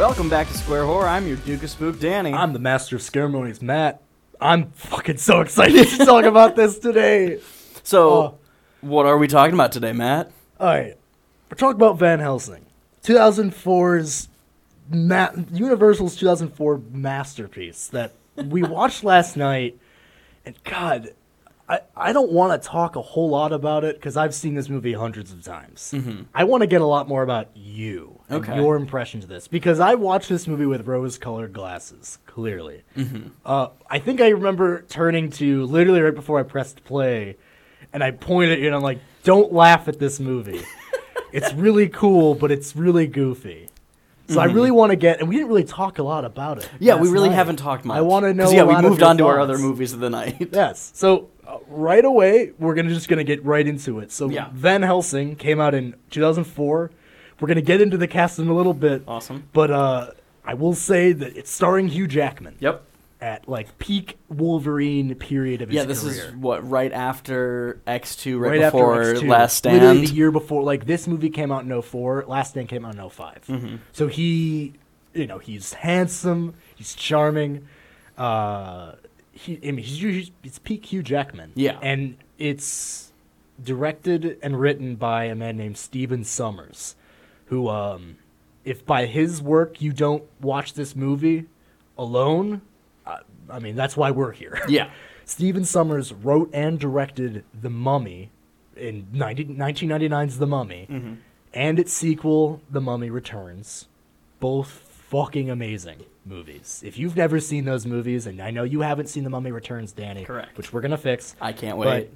Welcome back to Square Horror. I'm your Duke of Spook, Danny. I'm the master of ceremonies, Matt. I'm fucking so excited to talk about this today. so, Oh. what are we talking about today, Matt? All right, we're talking about Van Helsing, 2004's ma- Universal's 2004 masterpiece that we watched last night, and God, I I don't want to talk a whole lot about it because I've seen this movie hundreds of times. Mm-hmm. I want to get a lot more about you Okay. your impressions of this because I watched this movie with rose-colored glasses. Clearly, uh, I think I remember turning to literally right before I pressed play, and I pointed at you and I'm like, "Don't laugh at this movie. it's really cool, but it's really goofy." So I really want to get, and we didn't really talk a lot about it. Yeah, we really night. haven't talked much. I want to know. Yeah, we moved on to our other movies of the night. Yes. So uh, right away, we're gonna just gonna get right into it. So Yeah. Van Helsing came out in 2004. We're gonna get into the cast in a little bit, Awesome. but uh, I will say that it's starring Hugh Jackman Yep. at like peak Wolverine period of his career. Yeah, this career. is what right after X2, right, right before after X2. Last Literally Stand. the year before. Like this movie came out in 04, Last Stand came out in 5 Mm-hmm. So he, you know, he's handsome, he's charming. Uh, he, I mean, he's, he's it's peak Hugh Jackman. Yeah. and it's directed and written by a man named Stephen Sommers, who, um, if by his work you don't watch this movie alone, uh, I mean that's why we're here. Yeah. Stephen Sommers wrote and directed The Mummy in 90, 1999's The Mummy Mm-hmm. and its sequel, The Mummy Returns. Both fucking amazing movies. If you've never seen those movies, and I know you haven't seen The Mummy Returns, Danny, Correct. which we're gonna fix. I can't wait.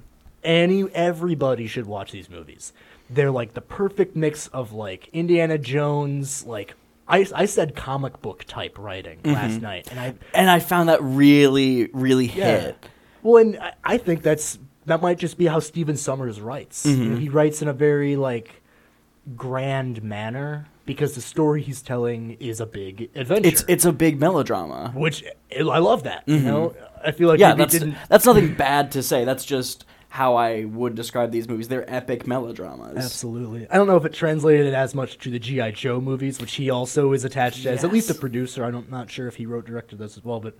Any everybody should watch these movies. They're like the perfect mix of like Indiana Jones, like I, I said comic book type writing Mm-hmm. last night, and I and I found that really, really hit. well, and I, I think that's that might just be how Stephen Sommers writes. Mm-hmm. know, he writes in a very like grand manner because the story he's telling is a big adventure. It's it's a big melodrama. which I love that. You know, I feel like Mm-hmm. yeah, that's didn't. that's nothing bad to say. That's just how I would describe these movies. They're epic melodramas. Absolutely. I don't know if it translated as much to the G.I. Joe movies, which he also is attached as, at least a producer. I'm not sure if he wrote directed those as well, but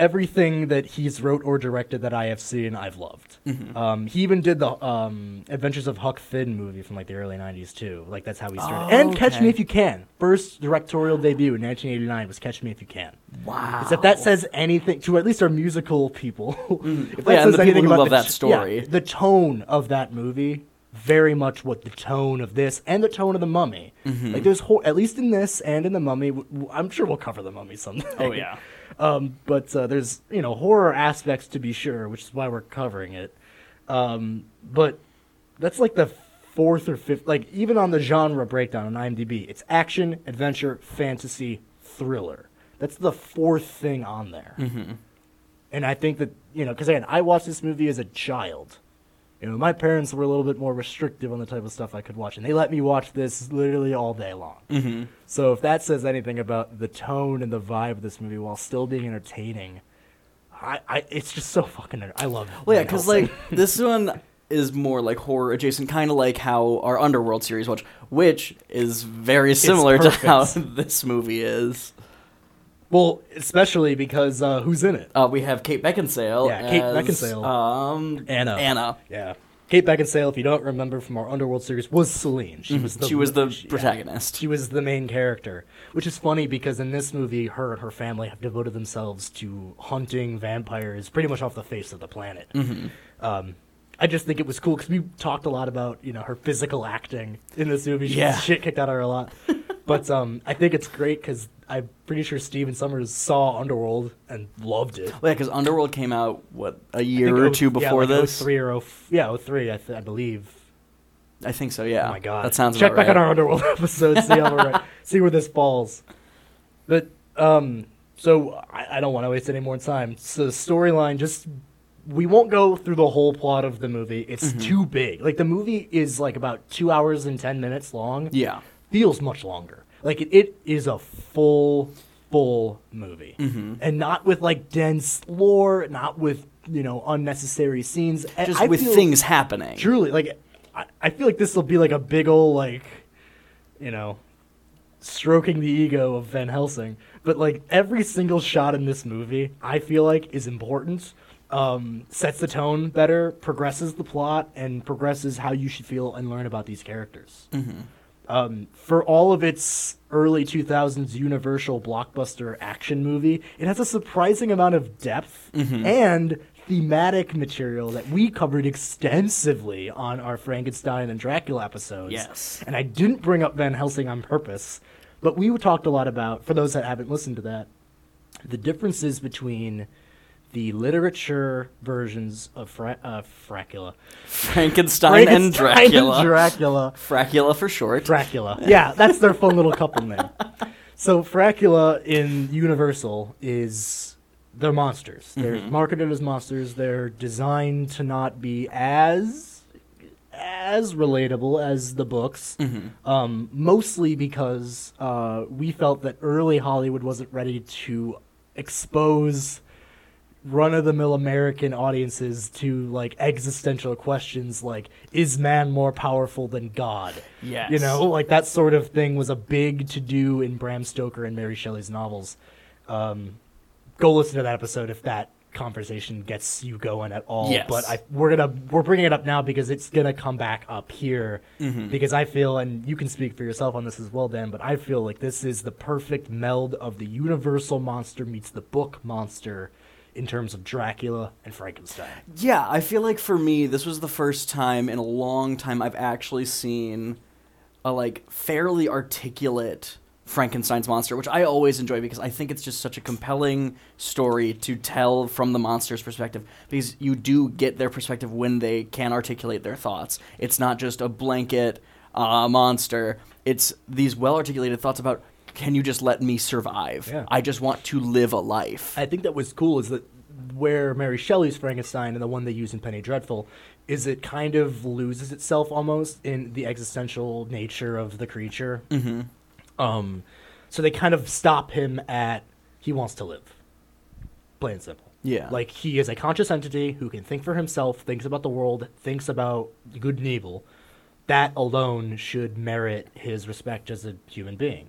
everything that he's wrote or directed that I have seen, I've loved. Mm-hmm. Um, he even did the um, Adventures of Huck Finn movie from like the early 90s too. Like that's how he started. Oh, and Catch. Me If You Can. First directorial debut in 1989 was Catch Me If You Can. Wow. If that says anything to at least our musical people, if Well, yeah, people anything about love the that story. yeah, the tone of that movie, very much what the tone of this and the tone of the Mummy. Mm-hmm. Like there's whole, at least in this and in the Mummy. w- I'm sure we'll cover the Mummy someday. Oh yeah. Um, but uh, there's you know horror aspects to be sure, which is why we're covering it. Um, but that's like the fourth or fifth, like even on the genre breakdown on IMDb, it's action, adventure, fantasy, thriller. That's the fourth thing on there. Mm-hmm. And I think that you know, because again, I watched this movie as a child. You know, my parents were a little bit more restrictive on the type of stuff I could watch, and they let me watch this literally all day long. Mm-hmm. So if that says anything about the tone and the vibe of this movie while still being entertaining, I, I it's just so fucking. I love it. Well, yeah, because like this one is more like horror adjacent, kind of like how our Underworld series was, which is very similar to how this movie is. Well, especially because uh, who's in it? Uh, we have Kate Beckinsale. Yeah, Kate as, Beckinsale. Um, Anna. Anna. Yeah, Kate Beckinsale. If you don't remember from our Underworld series, was Selene. She was the Mm-hmm. She was the she- yeah. protagonist. She was the main character, which is funny because in this movie, her and her family have devoted themselves to hunting vampires pretty much off the face of the planet. Mm-hmm. Um, I just think it was cool because we talked a lot about you know her physical acting in this movie. She Yeah. shit kicked out of her a lot, but um, I think it's great because I'm pretty sure Stephen Sommers saw Underworld and loved it. Well, yeah, because Underworld came out what a year or two yeah, before like this. three or yeah, 03, I, th- I believe. I think so. Yeah. Oh my god! that sounds Check back right. on our Underworld episode. See how we're right. See where this falls. But um, so I, I don't want to waste any more time. So the storyline, just we won't go through the whole plot of the movie. It's Mm-hmm. too big. Like the movie is like about two hours and ten minutes long. Yeah. feels much longer. Like it, it is a full, full movie, Mm-hmm. and not with like dense lore, not with you know unnecessary scenes. Just I with things happening. truly like I, I feel like this will be like a big ol' like you know stroking the ego of Van Helsing, but like every single shot in this movie, I feel like is important. Um, sets the tone better, progresses the plot, and progresses how you should feel and learn about these characters. Um, for all of its early 2000s Universal blockbuster action movie, it has a surprising amount of depth and thematic material that we covered extensively on our Frankenstein and Dracula episodes. Yes. And I didn't bring up Van Helsing on purpose, but we talked a lot about, for those that haven't listened to that, the differences between the literature versions of Fra- uh, Fracula. Frankenstein, and Dracula. and Dracula. Fracula for short. Dracula. Yeah, that's their fun little couple name. So Fracula in Universal is they're monsters. They're marketed as monsters. They're designed to not be as as relatable as the books. Um, mostly because uh, we felt that early Hollywood wasn't ready to expose run of the mill American audiences to like existential questions like is man more powerful than God? Yes. You know, like that sort of thing was a big to do in Bram Stoker and Mary Shelley's novels. Um, go listen to that episode if that conversation gets you going at all. Yes. But I we're gonna we're bringing it up now because it's gonna come back up here Mm-hmm. because I feel and you can speak for yourself on this as well, Dan. But I feel like this is the perfect meld of the Universal monster meets the book monster in terms of Dracula and Frankenstein. Yeah, I feel like for me, this was the first time in a long time I've actually seen a like fairly articulate Frankenstein's monster, which I always enjoy because I think it's just such a compelling story to tell from the monster's perspective because you do get their perspective when they can articulate their thoughts. It's not just a blanket uh, monster. It's these well articulated thoughts about can you just let me survive? Yeah. I just want to live a life. I think that was cool is that where Mary Shelley's Frankenstein and the one they use in Penny Dreadful is it kind of loses itself almost in the existential nature of the creature. Mm-hmm. Um, so they kind of stop him at he wants to live, plain and simple. Yeah. like he is a conscious entity who can think for himself, thinks about the world, thinks about good and evil. That alone should merit his respect as a human being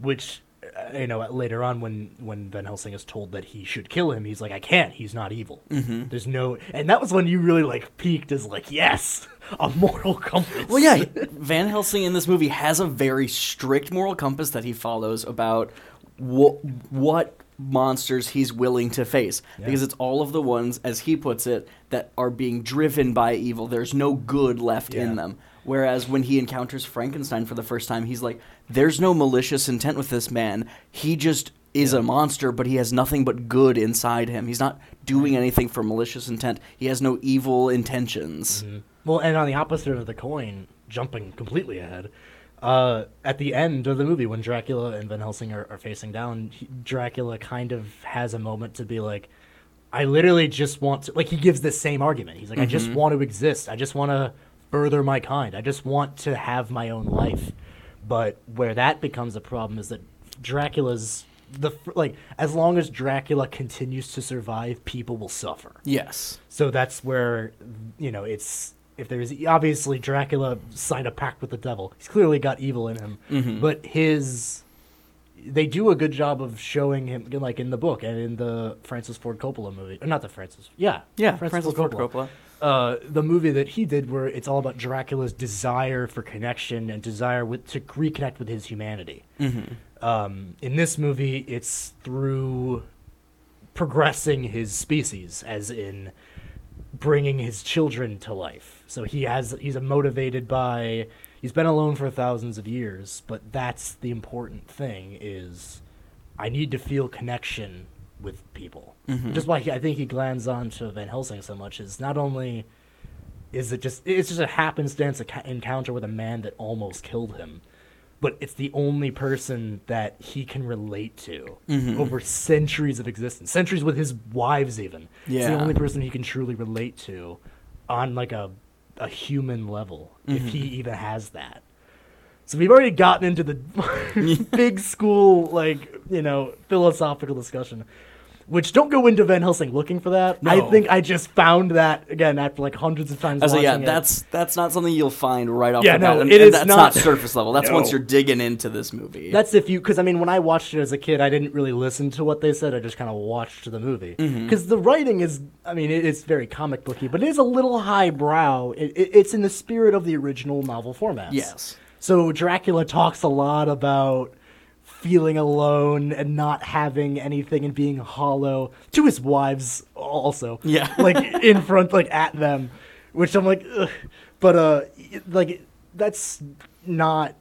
which uh, you know later on when when Van Helsing is told that he should kill him, he's like, I can't. He's not evil. Mm-hmm. There's no, and that was when you really like peaked as like, yes, a moral compass. Well, yeah, Van Helsing in this movie has a very strict moral compass that he follows about wh- what monsters he's willing to face because it's all of the ones, as he puts it, that are being driven by evil. There's no good left Yeah. in them. Whereas when he encounters Frankenstein for the first time, he's like, "There's no malicious intent with this man. He just." Is a monster, but he has nothing but good inside him. He's not doing anything for malicious intent. He has no evil intentions. Well, and on the opposite of the coin, jumping completely ahead, uh, at the end of the movie, when Dracula and Van Helsing are, are facing down, he, Dracula kind of has a moment to be like, I literally just want to, like, he gives this same argument. He's like, I just want to exist. I just want to further my kind. I just want to have my own life. But where that becomes a problem is that Dracula's. The like as long as Dracula continues to survive, people will suffer. Yes. So that's where you know it's if there's obviously Dracula signed a pact with the devil. He's clearly got evil in him, mm-hmm. but his they do a good job of showing him like in the book and in the Francis Ford Coppola movie. Not the Francis. Yeah. Yeah, Francis Ford Coppola. Uh, the movie that he did where it's all about Dracula's desire for connection and desire with to reconnect with his humanity. Um, in this movie, it's through progressing his species, as in bringing his children to life. So he has he's motivated by he's been alone for thousands of years, but that's the important thing is I need to feel connection with people. Mm-hmm. Just why he, I think he glands on to Van Helsing so much is not only is it just it's just a happenstance encounter with a man that almost killed him but it's the only person that he can relate to mm-hmm. over centuries of existence. Centuries with his wives even. It's the only person he can truly relate to on like a a human level if mm-hmm. he even has that. So we've already gotten into the big school like you know philosophical discussion Which don't go into Van Helsing looking for that. I think I just found that again after like hundreds of times. Was like, yeah, it. that's that's not something you'll find right off Yeah, the no, bat. and, it and is that's not- not, surface level. That's once you're digging into this movie. That's if you, because I mean, when I watched it as a kid, I didn't really listen to what they said. I just kind of watched the movie. Mm-hmm. Because the writing is, I mean, it, it's very comic booky, but it is a little highbrow. It, it, it's in the spirit of the original novel format. yes. So Dracula talks a lot about feeling alone and not having anything and being hollow to his wives also. Yeah. like in front, like at them, which I'm like, Ugh. but uh, like that's not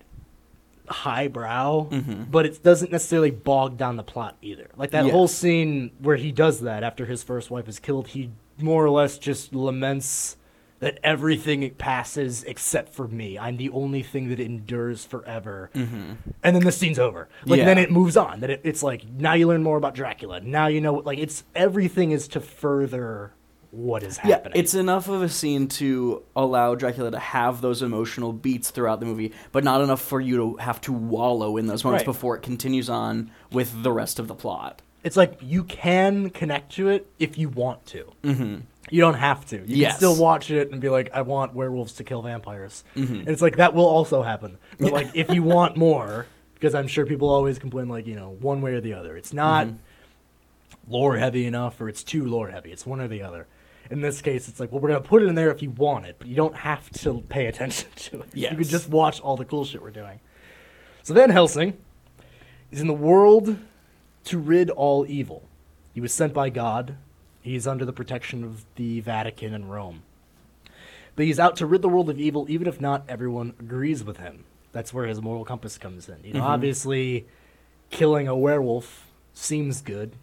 highbrow, but it doesn't necessarily bog down the plot either. Like that Yeah. whole scene where he does that after his first wife is killed, he more or less just laments that everything passes except for me. I'm the only thing that endures forever. And then the scene's over. Like Yeah. then it moves on. That it, it's like now you learn more about Dracula. Now you know like it's everything is to further what is happening. Yeah, it's enough of a scene to allow Dracula to have those emotional beats throughout the movie, but not enough for you to have to wallow in those moments Right. before it continues on with the rest of the plot. it's like you can connect to it if you want to. Mm-hmm. You don't have to. You can still watch it and be like, I want werewolves to kill vampires. Mm-hmm. And it's like that will also happen. But like if you want more, because I'm sure people always complain like, you know, one way or the other. It's not Mm-hmm. lore heavy enough or it's too lore heavy. It's one or the other. In this case, it's like, well, we're gonna put it in there if you want it, but you don't have to pay attention to it. You can just watch all the cool shit we're doing. So Van Helsing is in the world to rid all evil. He was sent by God. He's under the protection of the Vatican and Rome. But he's out to rid the world of evil, even if not everyone agrees with him. That's where his moral compass comes in. You know, obviously, killing a werewolf seems good,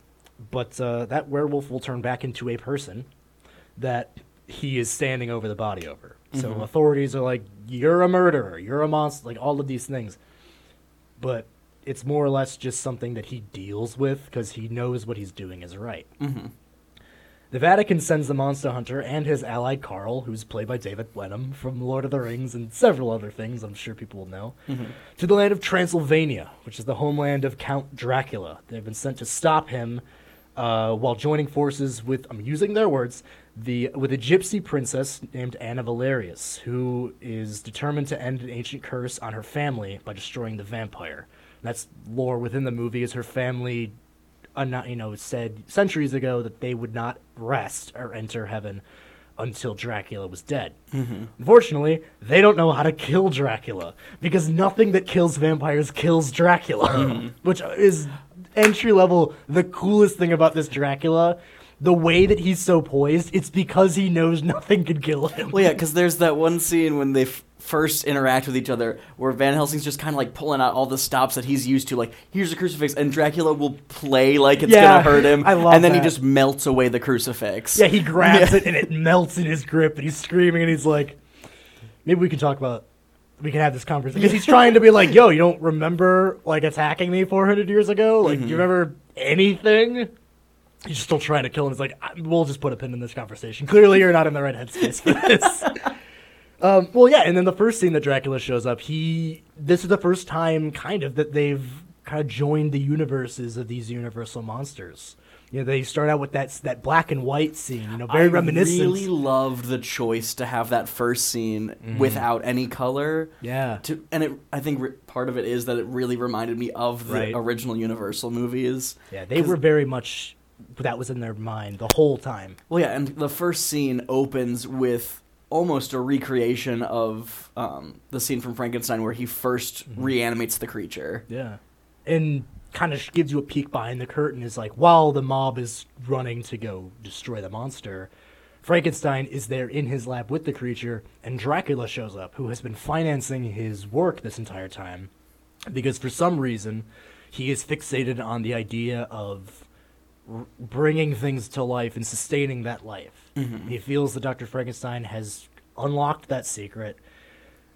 but uh, that werewolf will turn back into a person that he is standing over the body over. So authorities are like, "You're a murderer. You're a monster." Like all of these things, but it's more or less just something that he deals with because he knows what he's doing is right. Mm-hmm. The Vatican sends the monster hunter and his ally Carl, who's played by David Wenham from Lord of the Rings and several other things I'm sure people will know, to the land of Transylvania, which is the homeland of Count Dracula. They've been sent to stop him uh, while joining forces with, I'm using their words, the with a gypsy princess named Anna Valerious, who is determined to end an ancient curse on her family by destroying the vampire. That's lore within the movie. Is her family not, you know, said centuries ago that they would not rest or enter heaven until Dracula was dead. Mm-hmm. Unfortunately, they don't know how to kill Dracula because nothing that kills vampires kills Dracula, mm-hmm. which is entry level. The coolest thing about this Dracula, the way that he's so poised, it's because he knows nothing can kill him. Well, yeah, because there's that one scene when they f- first interact with each other where Van Helsing's just kind of like pulling out all the stops that he's used to. Like, here's a crucifix, and Dracula will play like it's Yeah, gonna hurt him, I love and then he just melts away the crucifix. Yeah, he grabs Yeah. it and it melts in his grip, and he's screaming, and he's like, "Maybe we can talk about." We can have this conversation because he's trying to be like, "Yo, you don't remember like attacking me 400 years ago? Like, do you mm-hmm. remember anything?" He's still trying to kill him. It's like, we'll just put a pin in this conversation. Clearly, you're not in the right headspace for this. um, well, yeah, and then the first scene that Dracula shows up, he this is the first time kind of that they've kind of joined the universes of these universal monsters. You know, they start out with that that black and white scene, you know, very I reminiscent. I really loved the choice to have that first scene without any color. Yeah. To, and it, I think re- part of it is that it really reminded me of the Right. original Universal movies. Yeah, they were very much that was in their mind the whole time. Well, yeah, and the first scene opens with almost a recreation of um, the scene from Frankenstein where he 1st Mm-hmm. reanimates the creature. Yeah. And kind of gives you a peek behind the curtain is like while the mob is running to go destroy the monster, Frankenstein is there in his lab with the creature and Dracula shows up who has been financing his work this entire time because for some reason he is fixated on the idea of r- bringing things to life and sustaining that life. He feels that Dr. Frankenstein has unlocked that secret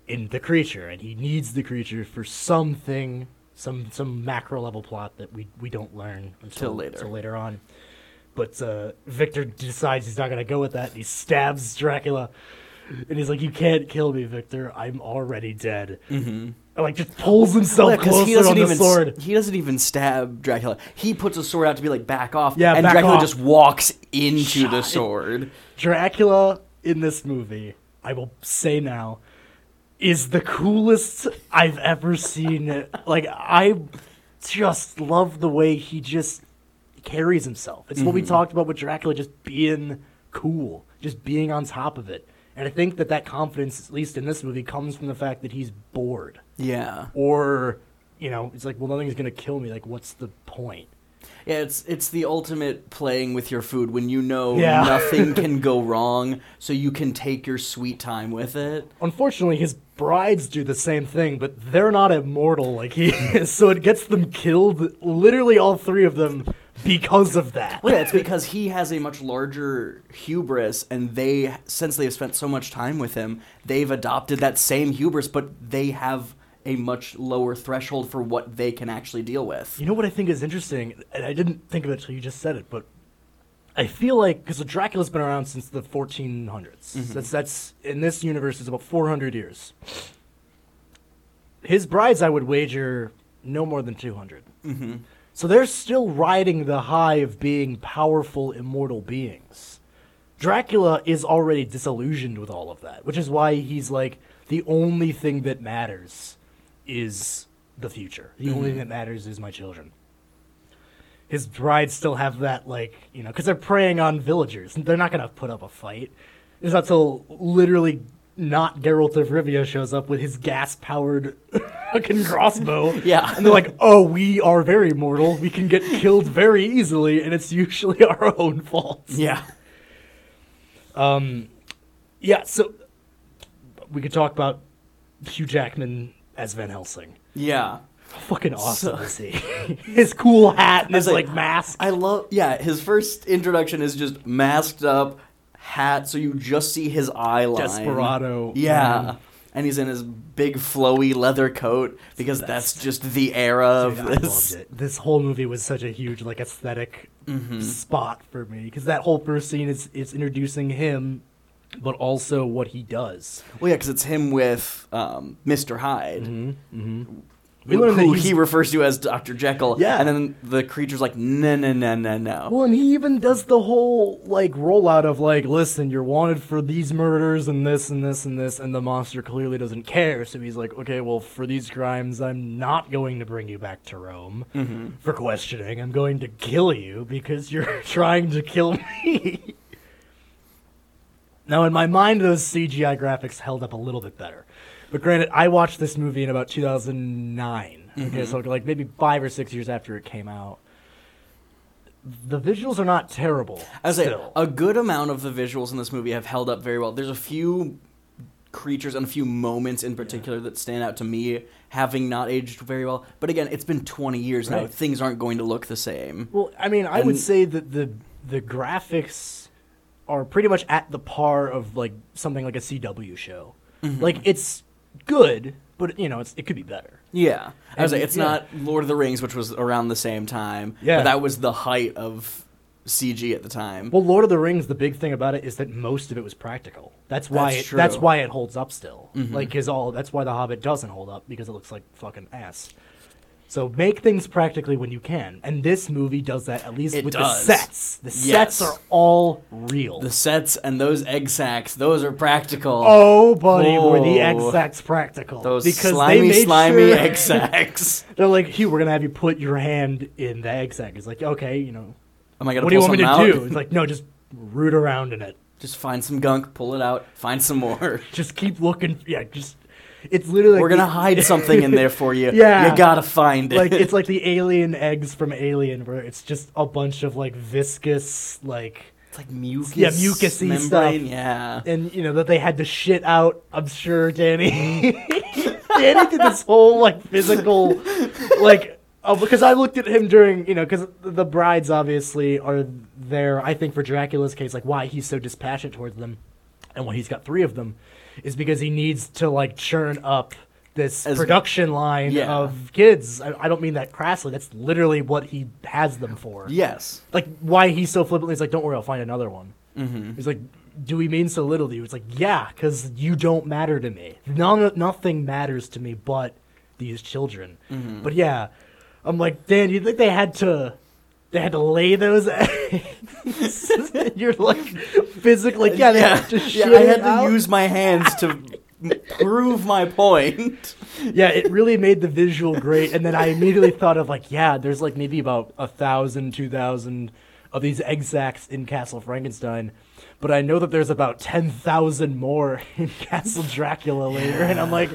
in the creature, and he needs the creature for something, some some macro level plot that we we don't learn until later. Till later on. But uh, Victor decides he's not going to go with that. And he stabs Dracula, and he's like, "You can't kill me, Victor. I'm already dead." Mm-hmm. Like just pulls himself because closer he doesn't on the even sword. he doesn't even stab Dracula. He puts a sword out to be like back off. Yeah, and Dracula off. just walks into Shot the sword. Dracula in this movie, I will say now, is the coolest I've ever seen. Like I just love the way he just carries himself. It's what we talked about with Dracula just being cool, just being on top of it. And I think that that confidence, at least in this movie, comes from the fact that he's bored. Yeah, Or, you know, it's like, well, nothing's going to kill me. Like, what's the point? yeah. It's it's the ultimate playing with your food when you know Yeah. nothing can go wrong, so you can take your sweet time with it. Unfortunately, his brides do the same thing, but they're not immortal like he is, so it gets them killed, literally all three of them, because of that. Well, yeah, it's because he has a much larger hubris, and they, since they've spent so much time with him, they've adopted that same hubris, but they have a much lower threshold for what they can actually deal with. You know what I think is interesting, and I didn't think of it until you just said it, but I feel like because Dracula's been around since the 1400s. That's that's in this universe is about 400 years. His brides, I would wager, no more than 200. Mm-hmm. So they're still riding the high of being powerful, immortal beings. Dracula is already disillusioned with all of that, which is why he's like the only thing that matters is the future. The mm-hmm. only thing that matters is my children. His brides still have that, like, you know, because they're preying on villagers. They're not going to put up a fight. It's not till literally not Geralt of Rivia shows up with his gas powered fucking crossbow. Yeah. And they're like, oh, we are very mortal. We can get killed very easily, and it's usually our own fault. Yeah. Um, Yeah, so we could talk about Hugh Jackman as Van Helsing. Yeah. How fucking awesome So- is he? his cool hat and his like, like, mask. I love, yeah, his first introduction is just masked up, hat, so you just see his eye line. Desperado. Yeah. man. And he's in his big flowy leather coat because that's just the era of Dude, I this. loved it. This whole movie was such a huge like esthetic Mm-hmm. spot for me because that whole first scene is is introducing him, but also what he does. Well, yeah, because it's him with um, Mr. Hyde, We who, that who he refers to as Dr. Jekyll. Yeah. And then the creature's like, no, no, no, no, no. Well, and he even does the whole like rollout of like, listen, you're wanted for these murders and this and this and this, and the monster clearly doesn't care. So he's like, okay, well, for these crimes, I'm not going to bring you back to Rome mm-hmm. for questioning. I'm going to kill you because you're trying to kill me. now, in my mind, those CGI graphics held up a little bit better. But granted, I watched this movie in about 2009. Okay, so like maybe five or six years after it came out the visuals are not terrible. I was like, still. a good amount of the visuals in this movie have held up very well. There's a few creatures and a few moments in particular that stand out to me having not aged very well. But again, it's been 20 years now. Things aren't going to look the same. well, I mean, I would say that the the graphics are pretty much at the par of like something like a CW show. Mm-hmm. Like it's good, but you know, it's it could be better. Yeah. I was And- like, it's yeah. not Lord of the Rings, which was around the same time. Yeah. But that was the height of CG at the time. Well, Lord of the Rings, the big thing about it is that most of it was practical. That's why That's it, that's. Mm-hmm. why it holds up still. Like his all that's why the Hobbit doesn't hold up because it looks like fucking ass. So make things practically when you can, and this movie does that at least It with does. the sets. The Yes. sets are all real. the sets and those egg sacks, those are practical. Oh, buddy, were the egg sacks practical? those because slimy, they made slimy sure, egg sacs. They're like, Hugh, we're gonna have you put your hand in the egg sack." It's like, okay, you know, Am I gonna what do you want me to something do? It's like, no, just root around in it. Just find some gunk, pull it out, find some more. Just keep looking. Yeah, just it's literally. We're gonna the- hide something in there for you. Yeah. You gotta find it. like it's like the alien eggs from Alien, where it's just a bunch of like viscous, like, It's like mucus. Yeah, mucusy membrane. stuff. Yeah. and you know that they had to shit out. I'm sure Danny. Danny did this whole like physical, like. Oh, because I looked at him during, you know, because the brides obviously are there. I think for Dracula's case, like why he's so dispassionate towards them, and why he's got three of them, is because he needs to like churn up this As- production line Yeah. of kids. I, I don't mean that crassly. That's literally what he has them for. Yes. Like why he's so flippantly is like, don't worry, I'll find another one. Mm-hmm. He's like, do we mean so little to you? It's like, yeah, because you don't matter to me. None, nothing matters to me but these children. Mm-hmm. But yeah, I'm like, Dan, you think they had to, they had to lay those eggs? You're like physically, yeah, they had to yeah, I had to out? use my hands to prove my point. yeah, it really made the visual great. And then I immediately thought of like, yeah, there's like maybe about a thousand, two thousand of these egg sacs in Castle Frankenstein. But I know that there's about ten thousand more in Castle Dracula later, and I'm like,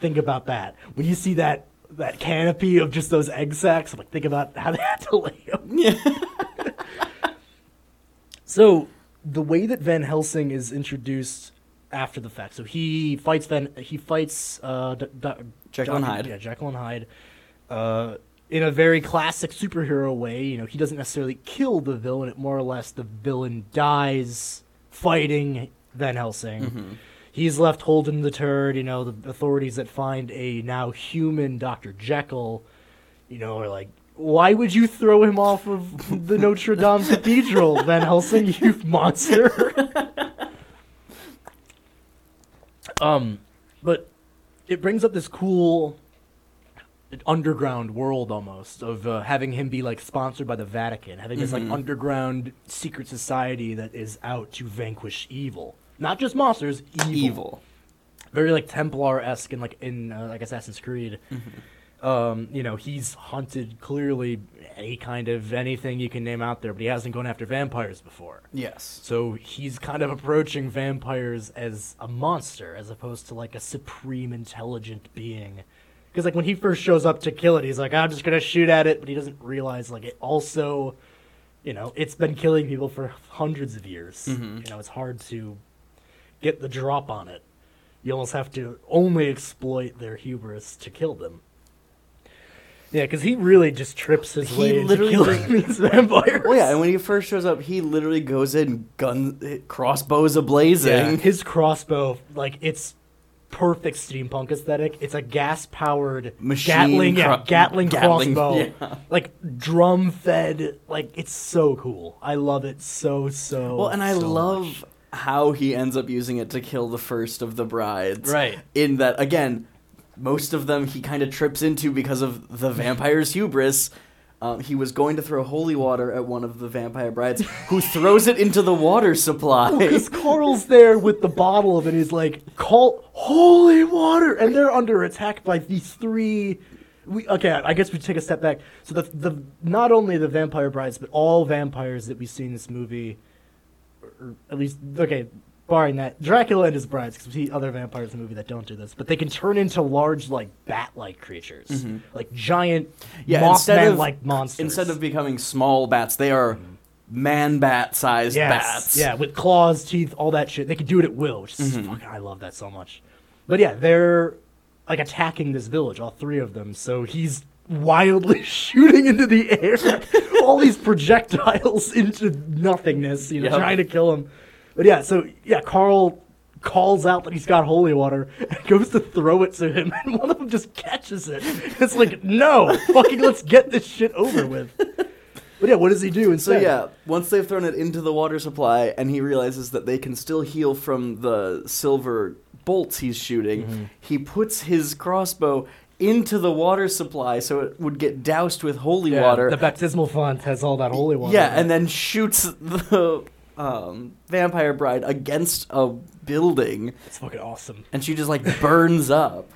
think about that. When you see that that canopy of just those egg sacks. I'm like, think about how they had to lay them. Yeah. So the way that Van Helsing is introduced after the fact, so he fights Van, he fights uh, D- D- Jekyll and Hyde. yeah, Jekyll and Hyde, uh, in a very classic superhero way. You know, he doesn't necessarily kill the villain; it more or less the villain dies fighting Van Helsing. Mm-hmm. He's left holding the turd. You know, the authorities that find a now human Doctor Jekyll, you know, are like, why would you throw him off of the Notre Dame Cathedral, Van Helsing, you monster? um, but it brings up this cool underground world almost of uh, having him be like sponsored by the Vatican, having this like underground secret society that is out to vanquish evil, not just monsters, evil. Evil. Very like Templar esque and like in uh, like Assassin's Creed. Um, you know, he's hunted clearly any kind of anything you can name out there, but he hasn't gone after vampires before. Yes. So he's kind of approaching vampires as a monster as opposed to like a supreme intelligent being. Because like when he first shows up to kill it, he's like, "I'm just gonna shoot at it," but he doesn't realize like it also, you know, it's been killing people for hundreds of years. Mhm. You know, it's hard to get the drop on it. You almost have to only exploit their hubris to kill them. Yeah, because he really just trips his He way into literally- killing these vampires. Well, yeah, and when he first shows up, he literally goes in, gun crossbows ablazing. Yeah, his crossbow, like it's perfect steampunk aesthetic. It's a gas powered Machine Gatling, yeah, Gatling, Gatling, crossbow, yeah. like drum fed. Like it's so cool. I love it so so. Well, and I so love much. How he ends up using it to kill the first of the brides. Right. In that, again, most of them he kind of trips into because of the vampire's hubris. Um, he was going to throw holy water at one of the vampire brides, who throws it into the water supply. Because Carl's there with the bottle of it, he's like, "Call holy water!" And they're under attack by these three. We okay. I guess we take a step back. So the the not only the vampire brides, but all vampires that we see in this movie, or at least okay, barring that Dracula and his brides, because we see other vampires in the movie that don't do this, but they can turn into large like bat-like creatures, like giant Mm-hmm. Yeah, Mothman-like monsters. Instead of becoming small bats, they are man bat sized Yes. bats. Yeah, with claws, teeth, all that shit. They can do it at will, which is Mhm. fucking, I love that so much. But yeah, they're like attacking this village, all three of them. So he's wildly shooting into the air, all these projectiles into nothingness, you know, Yep. trying to kill him. But yeah, so yeah, Carl calls out that he's got holy water and goes to throw it to him, and one of them just catches it. It's like, no, fucking let's get this shit over with. But yeah, what does he do And So yeah, once they've thrown it into the water supply, and he realizes that they can still heal from the silver bolts he's shooting, Mm-hmm. he puts his crossbow into the water supply so it would get doused with holy Yeah, water. The baptismal font has all that holy water. yeah, and then shoots the um, vampire bride against a building, it's fucking awesome. and she just like burns up.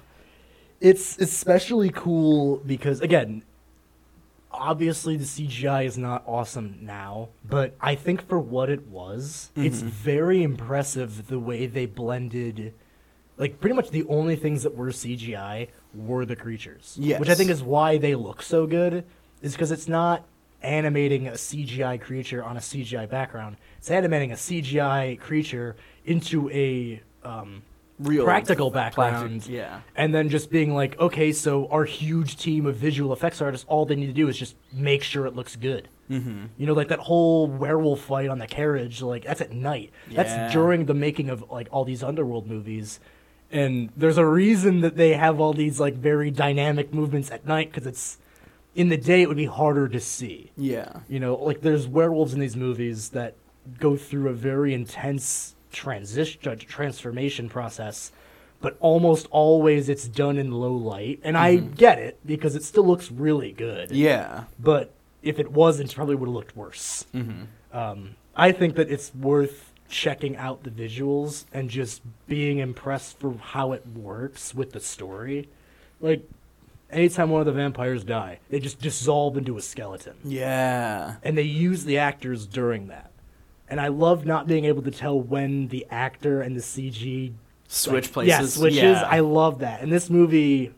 It's especially cool because again, obviously the CGI is not awesome now, but I think for what it was, it's Mhm. very impressive the way they blended. Like pretty much the only things that were CGI were the creatures, which I think is why they look so good. Is because it's not animating a CGI creature on a CGI background. It's animating a CGI creature into a um, Real practical practic- background. yeah. And then just being like, okay, so our huge team of visual effects artists, all they need to do is just make sure it looks good. Mm-hmm. You know, like that whole werewolf fight on the carriage, like that's at night. Yeah. That's during the making of like all these underworld movies. And there's a reason that they have all these like very dynamic movements at night because it's in the day it would be harder to see. Yeah. You know, like there's werewolves in these movies that go through a very intense transition transformation process, but almost always it's done in low light. And I get it because it still looks really good. Yeah. But if it wasn't, it probably would have looked worse. Um, I think that it's worth checking out the visuals and just being impressed for how it works with the story. Like, anytime one of the vampires die, they just dissolve into a skeleton. Yeah. And they use the actors during that. And I love not being able to tell when the actor and the CG Switch like, places. Yeah, switches. Yeah. I love that. And this movie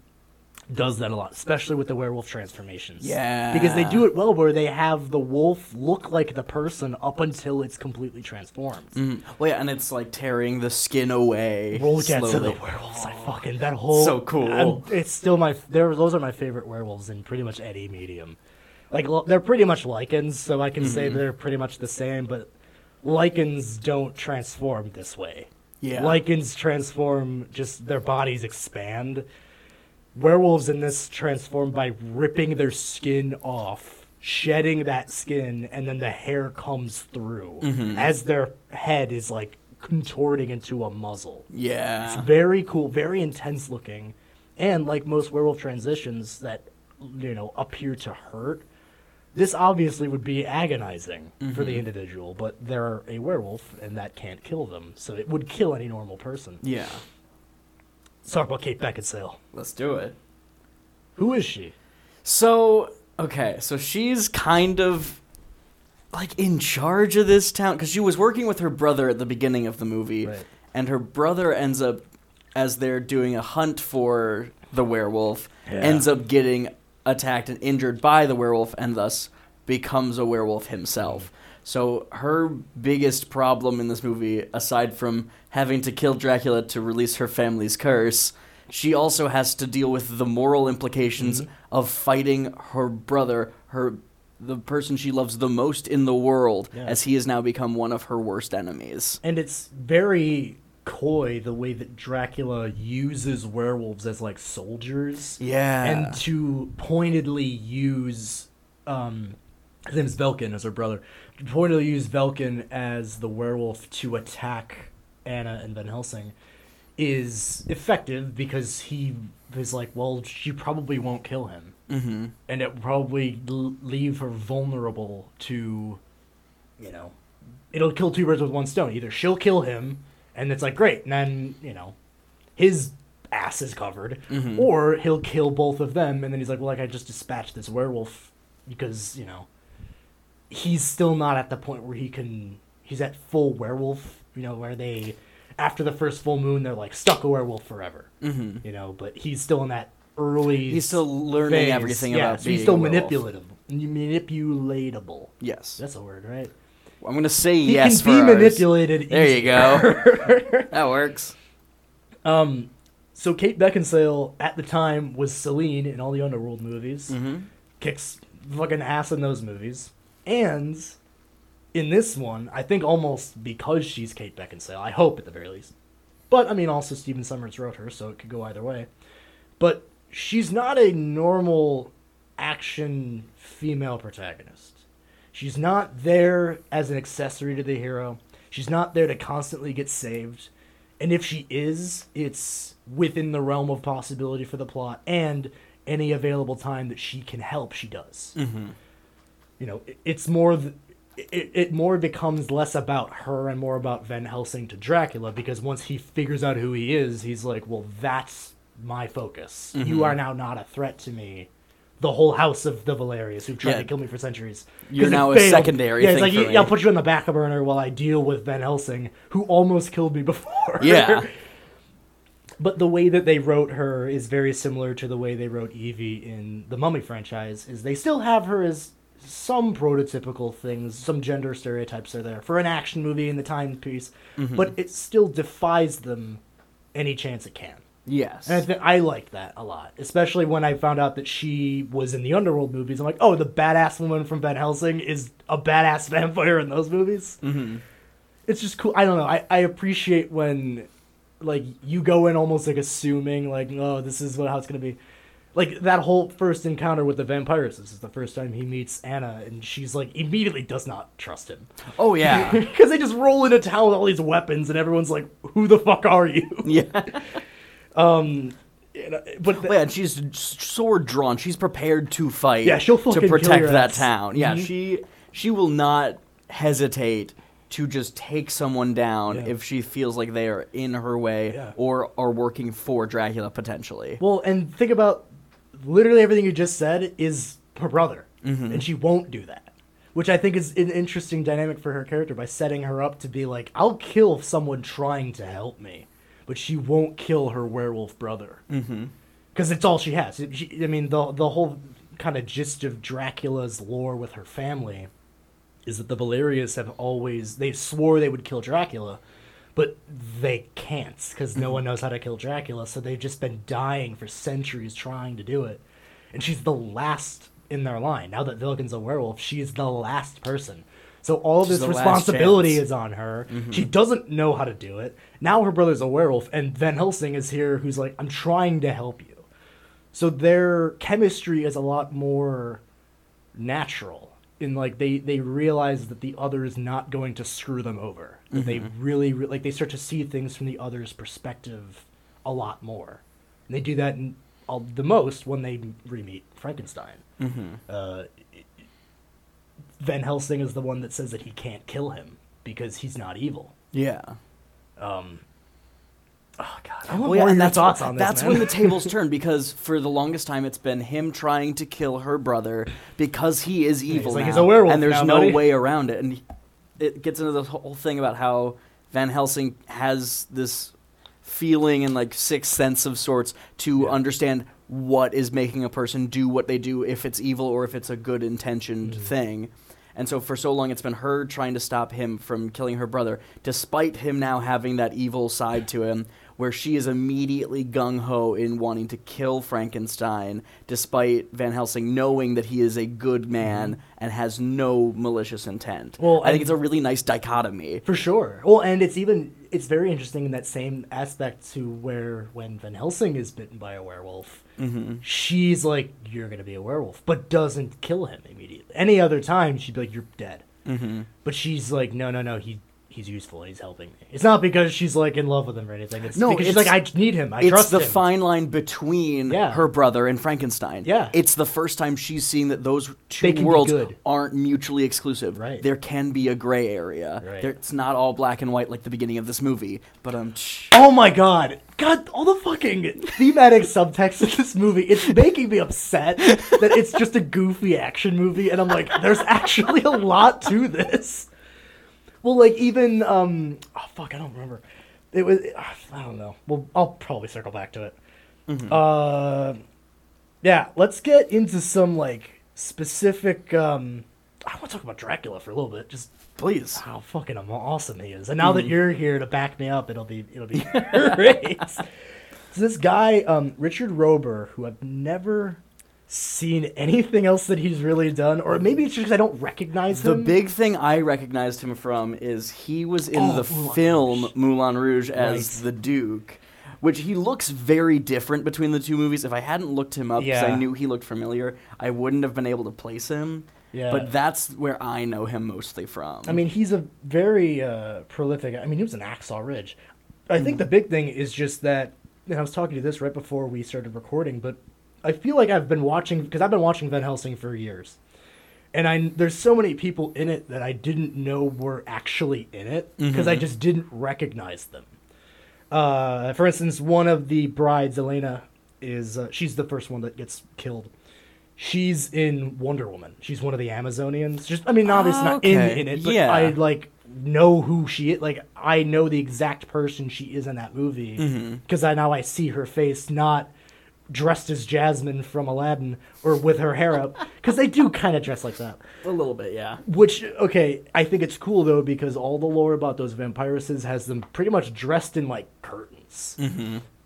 does that a lot, especially with the werewolf transformations. Yeah. Because they do it well where they have the wolf look like the person up until it's completely transformed. Mhm. Well, yeah, and it's like tearing the skin away. We'll get to the slowly. werewolves. I fucking that whole So cool. I'm- it's still my there. Those are my favorite werewolves in pretty much any medium. Like they're pretty much lycans, so I can Mm-hmm. say they're pretty much the same. But lycans don't transform this way. Yeah. Lycans transform just their bodies expand. Werewolves in this transform by ripping their skin off, shedding that skin, and then the hair comes through Mm-hmm. as their head is like contorting into a muzzle. Yeah. It's very cool, very intense looking, and like most werewolf transitions that you know appear to hurt, this obviously would be agonizing for Mm-hmm. the individual. But they're a werewolf, and that can't kill them, so it would kill any normal person. Yeah. Let's talk about Kate Beckinsale. Let's do it. Who is she? So, okay, so she's kind of like in charge of this town because she was working with her brother at the beginning of the movie, Right. and her brother ends up, as they're doing a hunt for the werewolf, Yeah. ends up getting attacked and injured by the werewolf, and thus becomes a werewolf himself. So her biggest problem in this movie, aside from having to kill Dracula to release her family's curse, she also has to deal with the moral implications of fighting her brother, her the person she loves the most in the world, Yeah. as he has now become one of her worst enemies. And it's very coy the way that Dracula uses werewolves as like soldiers. Yeah. and to pointedly use um his name is Velkan as her brother to pointedly use Velkan as the werewolf to attack Anna and Van Helsing is effective because he is like well she probably won't kill him mm-hmm. and it probably leave her vulnerable to you know it'll kill two birds with one stone either she'll kill him and it's like great and then you know his ass is covered Mhm. or he'll kill both of them and then he's like well like i just dispatched this werewolf because you know he's still not at the point where he can he's at full werewolf you know where they after the first full moon they're like stuck a werewolf forever Mm-hmm. you know but he's still in that early He's still learning phase. everything yeah, about so being he's still a werewolf. manipulative manipulatable Yes. that's a word right I'm gonna say he yes can be ours. manipulated There you go. that works. um so kate beckinsale at the time was Selene in all the underworld movies Mm-hmm. kicks fucking ass in those movies and in this one i think almost because she's kate beckinsale i hope at the very least. But i mean also Stephen Sommers wrote her so it could go either way. But she's not a normal action female protagonist. She's not there as an accessory to the hero. She's not there to constantly get saved. And if she is it's within the realm of possibility for the plot and any available time that she can help she does. Mm-hmm. You know it, it's more th- it, it more becomes less about her and more about Van Helsing to Dracula because once he figures out who he is, he's like, well, that's my focus. Mm-hmm. You are now not a threat to me. The whole house of the Valerious who've tried Yeah. to kill me for centuries. You're now a secondary Yeah, it's thing like, yeah, I'll put you on the back burner while I deal with Van Helsing, who almost killed me before. Yeah. But the way that they wrote her is very similar to the way they wrote Evie in the Mummy franchise. Is they still have her as some prototypical things, some gender stereotypes are there for an action movie in the timepiece, Mm-hmm. but it still defies them any chance it can. Yes. And I, th- I liked that a lot, especially when I found out that she was in the Underworld movies. I'm like, oh, the badass woman from Van Helsing is a badass vampire in those movies. mm-hmm. It's just cool. I don't know. I, I appreciate when, like, you go in almost like assuming, like, oh, this is what how it's gonna be. Like that whole first encounter with the vampires. This is the first time he meets Anna, and she's like immediately does not trust him Oh yeah, because they just roll into town with all these weapons, and everyone's like, "Who the fuck are you?" yeah. Um, but the- Well, yeah, and she's sword drawn. She's prepared to fight. Yeah, she'll fucking to protect that town. Yeah, Mhm. she she will not hesitate to just take someone down Yeah. if she feels like they are in her way Yeah. or are working for Dracula potentially. Well, and think about literally everything you just said is her brother, mm-hmm. and she won't do that. Which I think is an interesting dynamic for her character by setting her up to be like, I'll kill someone trying to help me, but she won't kill her werewolf brother. Mm-hmm. Because it's all she has. She, I mean, the the whole kind of gist of Dracula's lore with her family is that the Valerious have always they swore they would kill Dracula, but they can't because no one knows how to kill Dracula. So they've just been dying for centuries trying to do it, and she's the last in their line. Now that Velkan's a werewolf, she's the last person. So all She's this responsibility is on her. She doesn't know how to do it. Now her brother's a werewolf, and Van Helsing is here, who's like, "I'm trying to help you." So their chemistry is a lot more natural. In like they they realize that the other is not going to screw them over. That They really re- like they start to see things from the other's perspective a lot more. And they do that in, all, the most when they re-meet Frankenstein. Uh, Van Helsing is the one that says that he can't kill him because he's not evil. Yeah. Um, oh God, I want Well, yeah, more your that's thoughts on this. That's man. when the tables turn because for the longest time it's been him trying to kill her brother because he is evil. like, now, "He's a werewolf and there's now, no buddy." way around it. And it gets into the whole thing about how Van Helsing has this feeling and like sixth sense of sorts to Yeah. understand what is making a person do what they do if it's evil or if it's a good intentioned Mm-hmm. thing. And so for so long it's been her trying to stop him from killing her brother, despite him now having that evil side to him, where she is immediately gung ho in wanting to kill Frankenstein, despite Van Helsing knowing that he is a good man and has no malicious intent. Mm-hmm. Well, I think it's a really nice dichotomy. For sure. Well, and it's even it's very interesting in that same aspect to where when Van Helsing is bitten by a werewolf, she's like, "You're gonna be a werewolf," but doesn't kill him immediately. Any other time, she'd be like, "You're dead." Mm-hmm. But she's like, "No, no, no. He he's useful. and He's helping me." It's not because she's like in love with him or anything. It's No, because she's it's- like, "I need him. I trust. it's the him." fine line between Yeah. her brother and Frankenstein. Yeah. It's the first time she's seeing that those two worlds aren't mutually exclusive. Right. There can be a gray area. Right. There, it's not all black and white like the beginning of this movie. But um, tsh- Oh my god. God, all the fucking thematic subtext in this movie, it's making me upset that it's just a goofy action movie, and I'm like, there's actually a lot to this. Well, like, even, um, oh fuck, I don't remember. It was, I don't know. Well, I'll probably circle back to it. Uh, yeah, let's get into some, like, specific, um, I want to talk about Dracula for a little bit, just please. how fucking awesome he is. And now that you're here to back me up, it'll be it'll be great. so this guy, um, Richard Roxburgh, who I've never seen anything else that he's really done, or maybe it's just because I don't recognize The him. The big thing I recognized him from is he was in Oh, the Moulin film Rouge. Moulin Rouge as Right. the Duke, which he looks very different between the two movies. If I hadn't looked him up because Yeah. I knew he looked familiar, I wouldn't have been able to place him. Yeah. But that's where I know him mostly from. I mean, he's a very uh, prolific. I mean, he was an Hacksaw Ridge. I think the big thing is just that. And I was talking to this right before we started recording, but I feel like I've been watching because I've been watching Van Helsing for years, and I there's so many people in it that I didn't know were actually in it because I just didn't recognize them. Uh, for instance, one of the brides, Elena, is uh, she's the first one that gets killed. She's in Wonder Woman. She's one of the Amazonians. Just, I mean, obviously not in, in it, but yeah. I like know who she is. Like, I know the exact person she is in that movie Mm-hmm. because I now I see her face not dressed as Jasmine from Aladdin or with her hair up because they do kind of dress like that. a little bit, yeah. Which okay, I think it's cool though because all the lore about those vampiruses has them pretty much dressed in like curtains.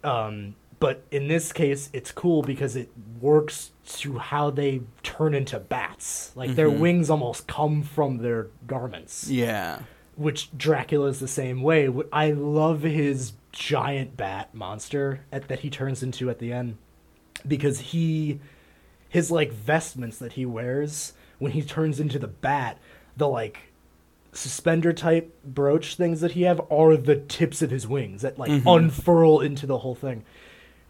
Um, but in this case, it's cool because it works to how they turn into bats. Like their wings almost come from their garments. Yeah. Which Dracula is the same way. I love his giant bat monster at, that he turns into at the end. Because he his like vestments that he wears when he turns into the bat, the like suspender type brooch things that he have are the tips of his wings that like mm-hmm. unfurl into the whole thing.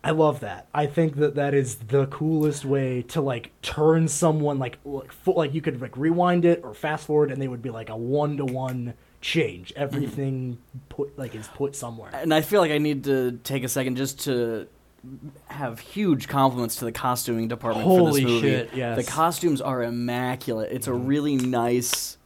I love that. I think that that is the coolest way to like turn someone like like, full, like you could like rewind it or fast forward and they would be like a one to one change. Mm-hmm. Everything put like is put somewhere. And I feel like I need to take a second just to have huge compliments to the costuming department for Holy this movie. shit, yes. The costumes are immaculate. It's a really nice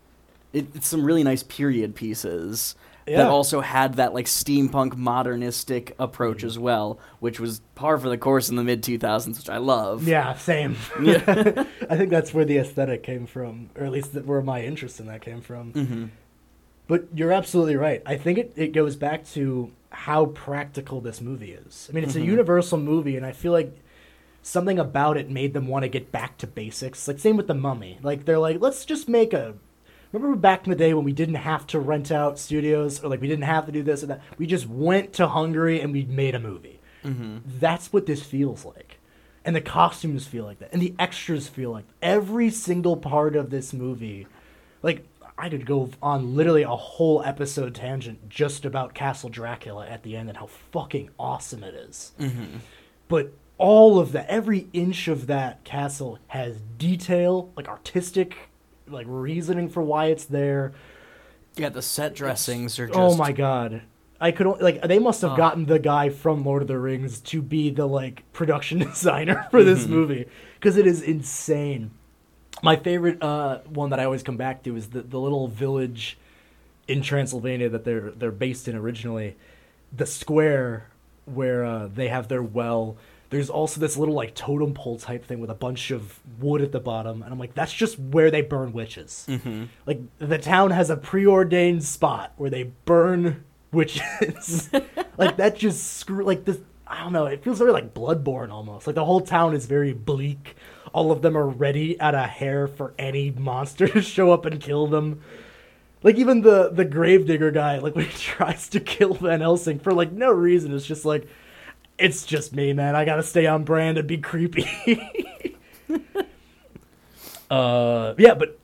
it, it's some really nice period pieces Yeah. that also had that like steampunk modernistic approach as well, which was par for the course in the mid 2000s, which I love. Yeah, same. Yeah. I think that's where the aesthetic came from, or at least that where my interest in that came from. hmm But you're absolutely right. I think it, it goes back to how practical this movie is. I mean, it's a mm-hmm. universal movie, and I feel like something about it made them want to get back to basics. Like, same with The Mummy. Like, they're like, let's just make a. Remember back in the day when we didn't have to rent out studios, or like we didn't have to do this or that? We just went to Hungary and we made a movie. Mm-hmm. That's what this feels like. And the costumes feel like that. And the extras feel like every single part of this movie. Like, I could go on literally a whole episode tangent just about Castle Dracula at the end and how fucking awesome it is. Mm-hmm. But all of that, every inch of that castle has detail, like artistic, like reasoning for why it's there. Yeah, the set dressings are oh just Oh my god. I could only, like they must have Oh. gotten the guy from Lord of the Rings to be the like production designer for this mm-hmm. movie because it is insane. My favorite uh, one that I always come back to is the, the little village in Transylvania that they're they're based in originally. The square where uh, they have their well. There's also this little like totem pole type thing with a bunch of wood at the bottom, and I'm like, that's just where they burn witches. Like the town has a preordained spot where they burn witches. like that just screw like this. I don't know. It feels very like Bloodborne almost. Like the whole town is very bleak. All of them are ready at a hair for any monster to show up and kill them. Like even the the gravedigger guy, like when he tries to kill Van Helsing for like no reason, it's just like, it's just me, man. I gotta stay on brand and be creepy. uh, yeah, but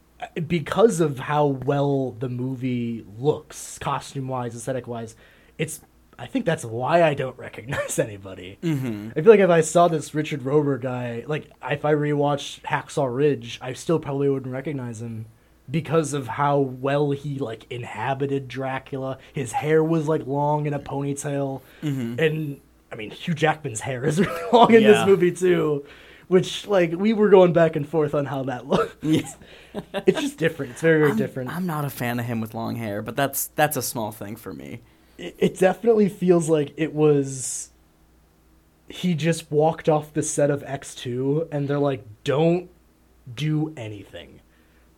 because of how well the movie looks, costume wise, aesthetic wise, it's. I think that's why I don't recognize anybody. Mm-hmm. I feel like if I saw this Richard Roxburgh guy, like if I rewatched Hacksaw Ridge, I still probably wouldn't recognize him because of how well he like inhabited Dracula. His hair was like long in a ponytail, and I mean Hugh Jackman's hair is really long in Yeah. this movie too. Which like we were going back and forth on how that looks. it's just different. It's very very I'm, different. I'm not a fan of him with long hair, but that's that's a small thing for me. It, it definitely feels like it was he just walked off the set of X2 and they're like don't do anything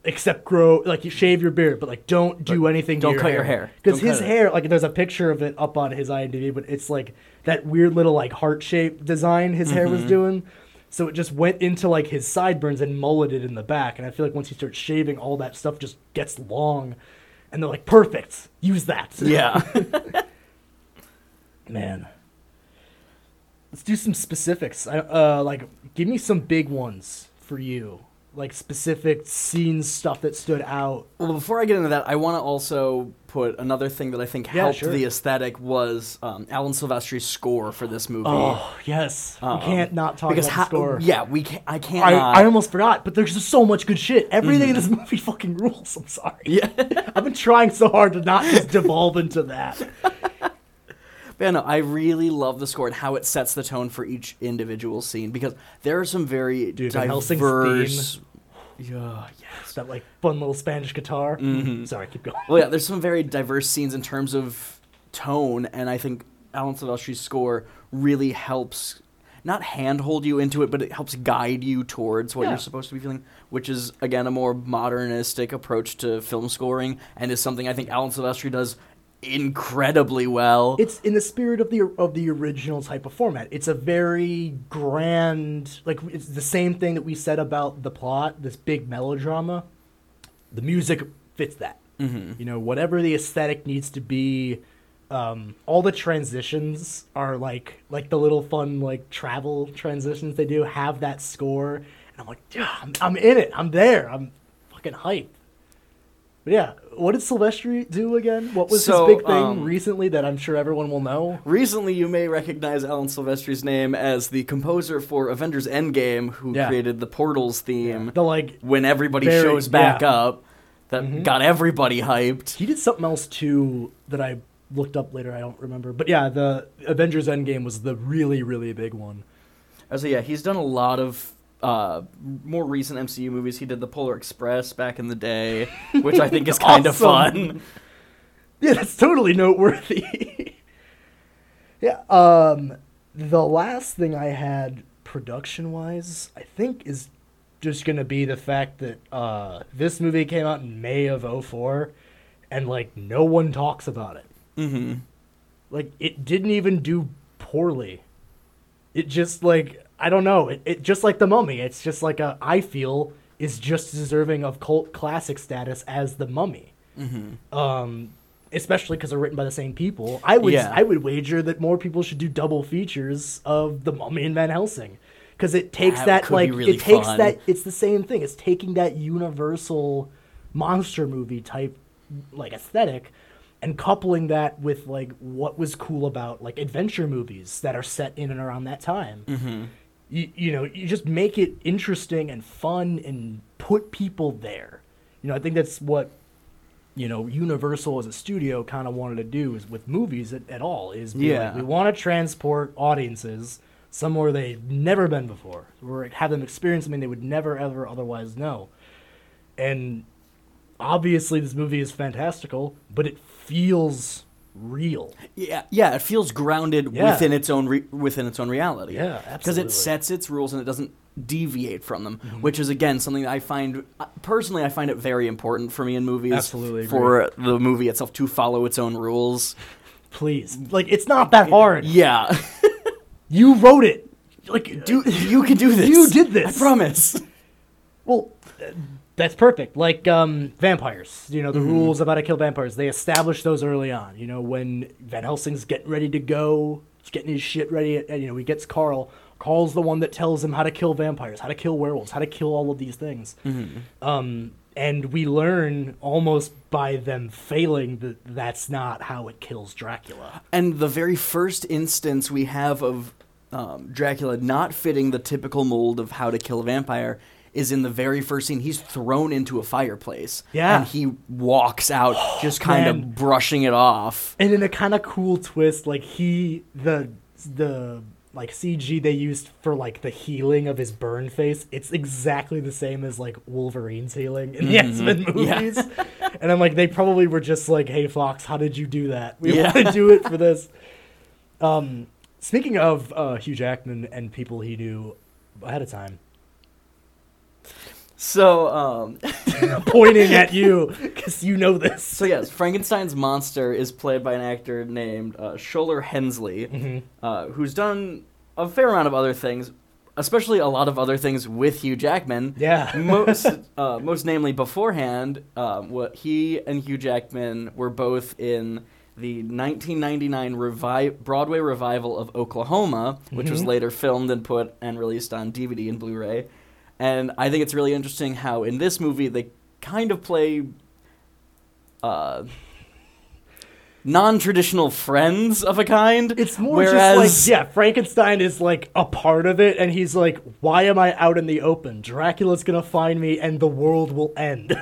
except grow like you shave your beard but like don't do anything don't cut your hair. because his hair like there's a picture of it up on his IMDb but it's like that weird little like heart shaped design his hair Mm-hmm. was doing so it just went into like his sideburns and mulleted in the back and I feel like once you start shaving all that stuff just gets long and they're like perfect use that Yeah. Man. Let's do some specifics. I, uh, like, give me some big ones for you. Like, specific scenes, stuff that stood out. Well, before I get into that, I want to also put another thing that I think Yeah, helped sure. the aesthetic was um, Alan Silvestri's score for this movie. Oh, yes. Um, we can't not talk because about ha- the score. yeah, we can I can't. I, not- I almost forgot, but there's just so much good shit. Everything in this movie fucking rules. I'm sorry. yeah. I've been trying so hard to not just devolve into that. But yeah, no, I really love the score and how it sets the tone for each individual scene because there are some very Dude, diverse. Yeah, It's that, like, fun little Spanish guitar. Mm-hmm. Sorry, keep going. Well, yeah, there's some very diverse scenes in terms of tone, and I think Alan Silvestri's score really helps not handhold you into it, but it helps guide you towards what Yeah. you're supposed to be feeling, which is again a more modernistic approach to film scoring, and is something I think Alan Silvestri does incredibly well. it's in the spirit of the of the original type of format. It's a very grand, like it's the same thing that we said about the plot, this big melodrama. The music fits that. Mm-hmm. You know, whatever the aesthetic needs to be Um, all the transitions are like like the little fun like travel transitions they do have that score, and I'm like, yeah, I'm, I'm in it. I'm there. I'm fucking hyped. But yeah, what did Silvestri do again? What was So, his big thing um, recently that I'm sure everyone will know? Recently, you may recognize Alan Silvestri's name as the composer for Avengers Endgame, who Yeah. created the Portals theme The like when everybody Very- shows back yeah. up. That got everybody hyped. He did something else too that I looked up later. I don't remember, but yeah, the Avengers Endgame was the really really big one. So yeah, he's done a lot of uh, more recent MCU movies. He did the Polar Express back in the day, which I think is kind of Awesome. fun. Yeah, that's totally noteworthy. yeah. Um, the last thing I had production wise, I think, is just gonna be the fact that uh, this movie came out in May of 04, and like no one talks about it. hmm Like it didn't even do poorly. It just like I don't know. It, it just like the Mummy. It's just like a I feel is just deserving of cult classic status as the Mummy. hmm Um, especially because they're written by the same people. I would Yeah. I would wager that more people should do double features of the Mummy and Van Helsing because it takes That that, like really it takes fun. that it's the same thing. It's taking that universal monster movie type like aesthetic and coupling that with like what was cool about like adventure movies that are set in and around that time. hmm You, you know, you just make it interesting and fun and put people there. You know, I think that's what you know Universal as a studio kind of wanted to do is with movies at, at all is Yeah. like, we want to transport audiences somewhere they've never been before, or have them experience something they would never ever otherwise know. And obviously, this movie is fantastical, but it feels real. Yeah, yeah, it feels grounded Yeah. within its own re- within its own reality. Yeah, because absolutely. Mm-hmm. it sets its rules and it doesn't deviate from them, which is again something that I find uh, personally I find it very important for me in movies. Absolutely agree. for the movie itself to follow its own rules. Please, like it's not that hard. Yeah, You wrote it. Like, do you can do this? You did this. I promise. Well, uh, that's perfect. Like um, vampires, you know, the Mm-hmm. rules about how to kill vampires. They establish those early on. You know, when Van Helsing's getting ready to go, he's getting his shit ready. And, you know, he gets Carl. Carl's the one that tells him how to kill vampires, how to kill werewolves, how to kill all of these things. Mm-hmm. Um, and we learn almost by them failing that that's not how it kills Dracula. And the very first instance we have of um, Dracula not fitting the typical mold of how to kill a vampire is in the very first scene. He's thrown into a fireplace. Yeah. And he walks out just kind man. of brushing it off. And in a kind of cool twist, like he the the like CG they used for like the healing of his burn face, it's exactly the same as like Wolverine's healing in the X Men Mm-hmm. Yeah. movies. and I'm like, they probably were just like, "Hey Fox, how did you do that? We Yeah. want to do it for this." Um, speaking of uh, Hugh Jackman and people he knew ahead of time, So, um, pointing at you because you know this. so yes, Frankenstein's monster is played by an actor named uh, Shuler Hensley, Mm-hmm. uh, who's done a fair amount of other things, especially a lot of other things with Hugh Jackman. Yeah. most, uh, most namely beforehand, um, what he and Hugh Jackman were both in the 1999 revi- Broadway revival of Oklahoma, which was Mhm. later filmed and put and released on DVD and Blu-ray. And I think it's really interesting how in this movie they kind of play uh, non-traditional friends of a kind. It's more whereas, just like yeah, Frankenstein is like a part of it, and he's like, "Why am I out in the open? Dracula's gonna find me, and the world will end."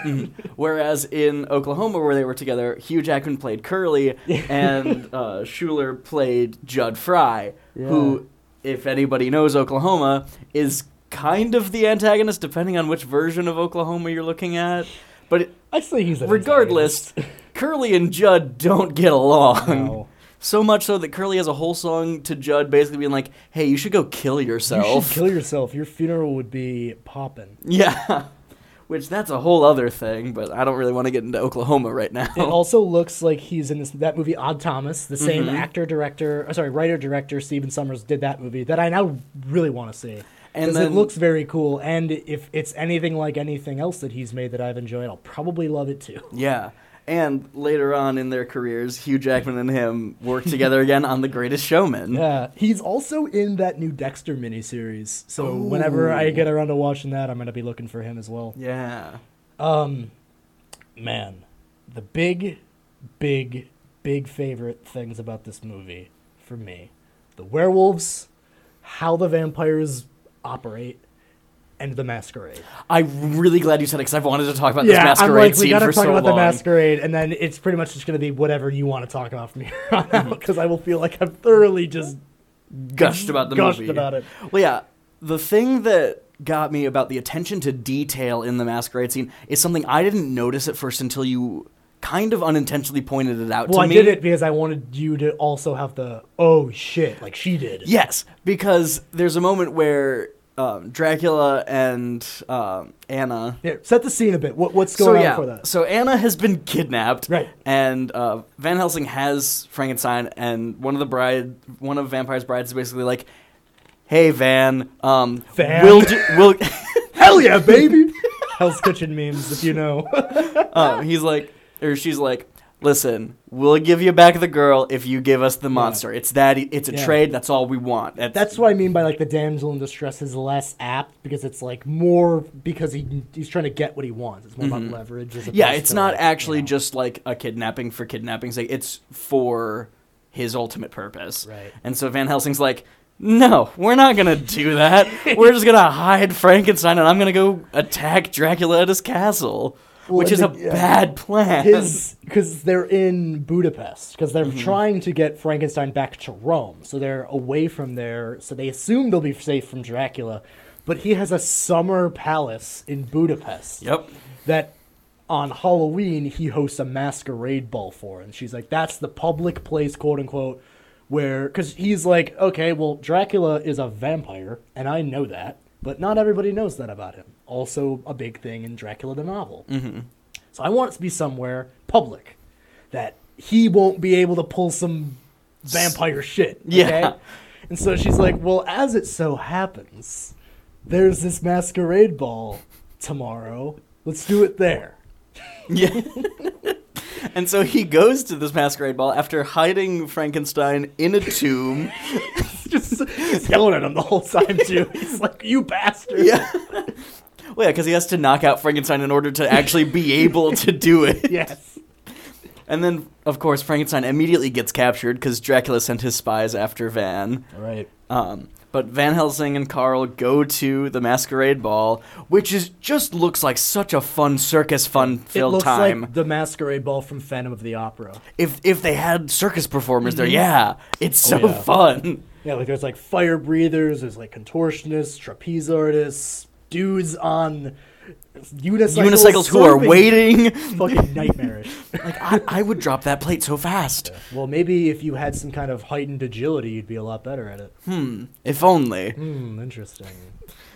Whereas in Oklahoma, where they were together, Hugh Jackman played Curly and uh, Shuler played Jud Fry, who, if anybody knows Oklahoma, is kind of the antagonist, depending on which version of Oklahoma you're looking at. But it, I say he's regardless, Curly and Jud don't get along. No. So much so that Curly has a whole song to Jud basically being like, hey, you should go kill You yourself. should kill yourself. Your funeral would be popping. yeah. Which that's a whole other thing, but I don't really want to get into Oklahoma right now. It also looks like he's in this that movie Odd Thomas. The same Mhm. actor, director, uh, sorry, writer, director Stephen Sommers did that movie that I now really want to see. And Because it looks very cool, and if it's anything like anything else that he's made that I've enjoyed, I'll probably love it too. Yeah. And later on in their careers, Hugh Jackman and him worked together again on The Greatest Showman. Yeah, he's also in that new Dexter miniseries. So whenever I get around to watching that, I'm gonna be looking for him as well. Yeah. Um, man, the big, big, big favorite things about this movie for me: the werewolves, how the vampires operate, and the masquerade. I'm really glad you said it because I've wanted to talk about this yeah, I'm masquerade like, we gotta talk so about long. the masquerade, and then it's pretty much just gonna be whatever you want to talk about from here on Mm-hmm. out, because I will feel like I've thoroughly just Gushed about the gushed movie. about it. Well, yeah. The thing that got me about the attention to detail in the masquerade scene is something I didn't notice at first until you kind of unintentionally pointed it out to me. Well, to I me. did it because I wanted you to also have the oh shit like she did. Yes, because there's a moment where um, Dracula and um, Anna. Set the scene a bit. What, what's So going on yeah, before that? so Anna has been kidnapped, Right. And uh, Van Helsing has Frankenstein, and one of the bride, one of Vampire's brides, is basically like, "Hey Van, um, Van? we'll do, we'll." Hell yeah, baby! Hell's Kitchen memes, if you know. um, he's like, or she's like, listen, we'll give you back the girl if you give us the monster. It's that. e- It's a Yeah. trade. That's all we want. That's what I mean by like the damsel in distress is less apt because it's like more because he he's trying to get what he wants. It's more about leverage. As Mm-hmm. yeah. opposed It's to, not like, actually you know. just like a kidnapping for kidnapping's sake. It's for his ultimate purpose. Right. And so Van Helsing's like. No, we're not gonna do that. We're just gonna hide Frankenstein, and I'm gonna go attack Dracula at his castle, Which is a yeah. bad plan. his because they're in Budapest because Mm-hmm. they're trying to get Frankenstein back to Rome, so they're away from there. So they assume they'll be safe from Dracula, but he has a summer palace in Budapest. Yep. That on Halloween he hosts a masquerade ball for, and she's like, "That's the public place, quote unquote." Where, because he's like, okay, well, Dracula is a vampire, and I know that, but not everybody knows that about him. Also, a big thing in Dracula the novel. Mm-hmm. So I want it to be somewhere public that he won't be able to pull some vampire shit. Okay? Yeah. And so she's like, well, as it so happens, there's this masquerade ball tomorrow. Let's do it there. Yeah. and so he goes to this masquerade ball after hiding Frankenstein in a tomb. Just he's yelling at him the whole time too. He's like, "You bastard!" yeah. Well, yeah, because he has to knock out Frankenstein in order to actually be able to do it. Yes. And then, of course, Frankenstein immediately gets captured because Dracula sent his spies after Van. All right. Um, but Van Helsing and Carl go to the masquerade ball, which is just looks like such a fun circus fun It filled looks time. like the masquerade ball from Phantom of the Opera. if if they had circus performers there, yeah, it's so Mm-hmm. Oh, yeah. fun. Yeah, like there's like fire breathers, there's like contortionists, trapeze artists, dudes on unicycles, Unicycles who are waiting. Fucking nightmarish. Like I, I would drop that plate so fast. well, maybe if you had some kind of heightened agility, you'd be a lot better at it. Hmm. If only. Hmm, interesting.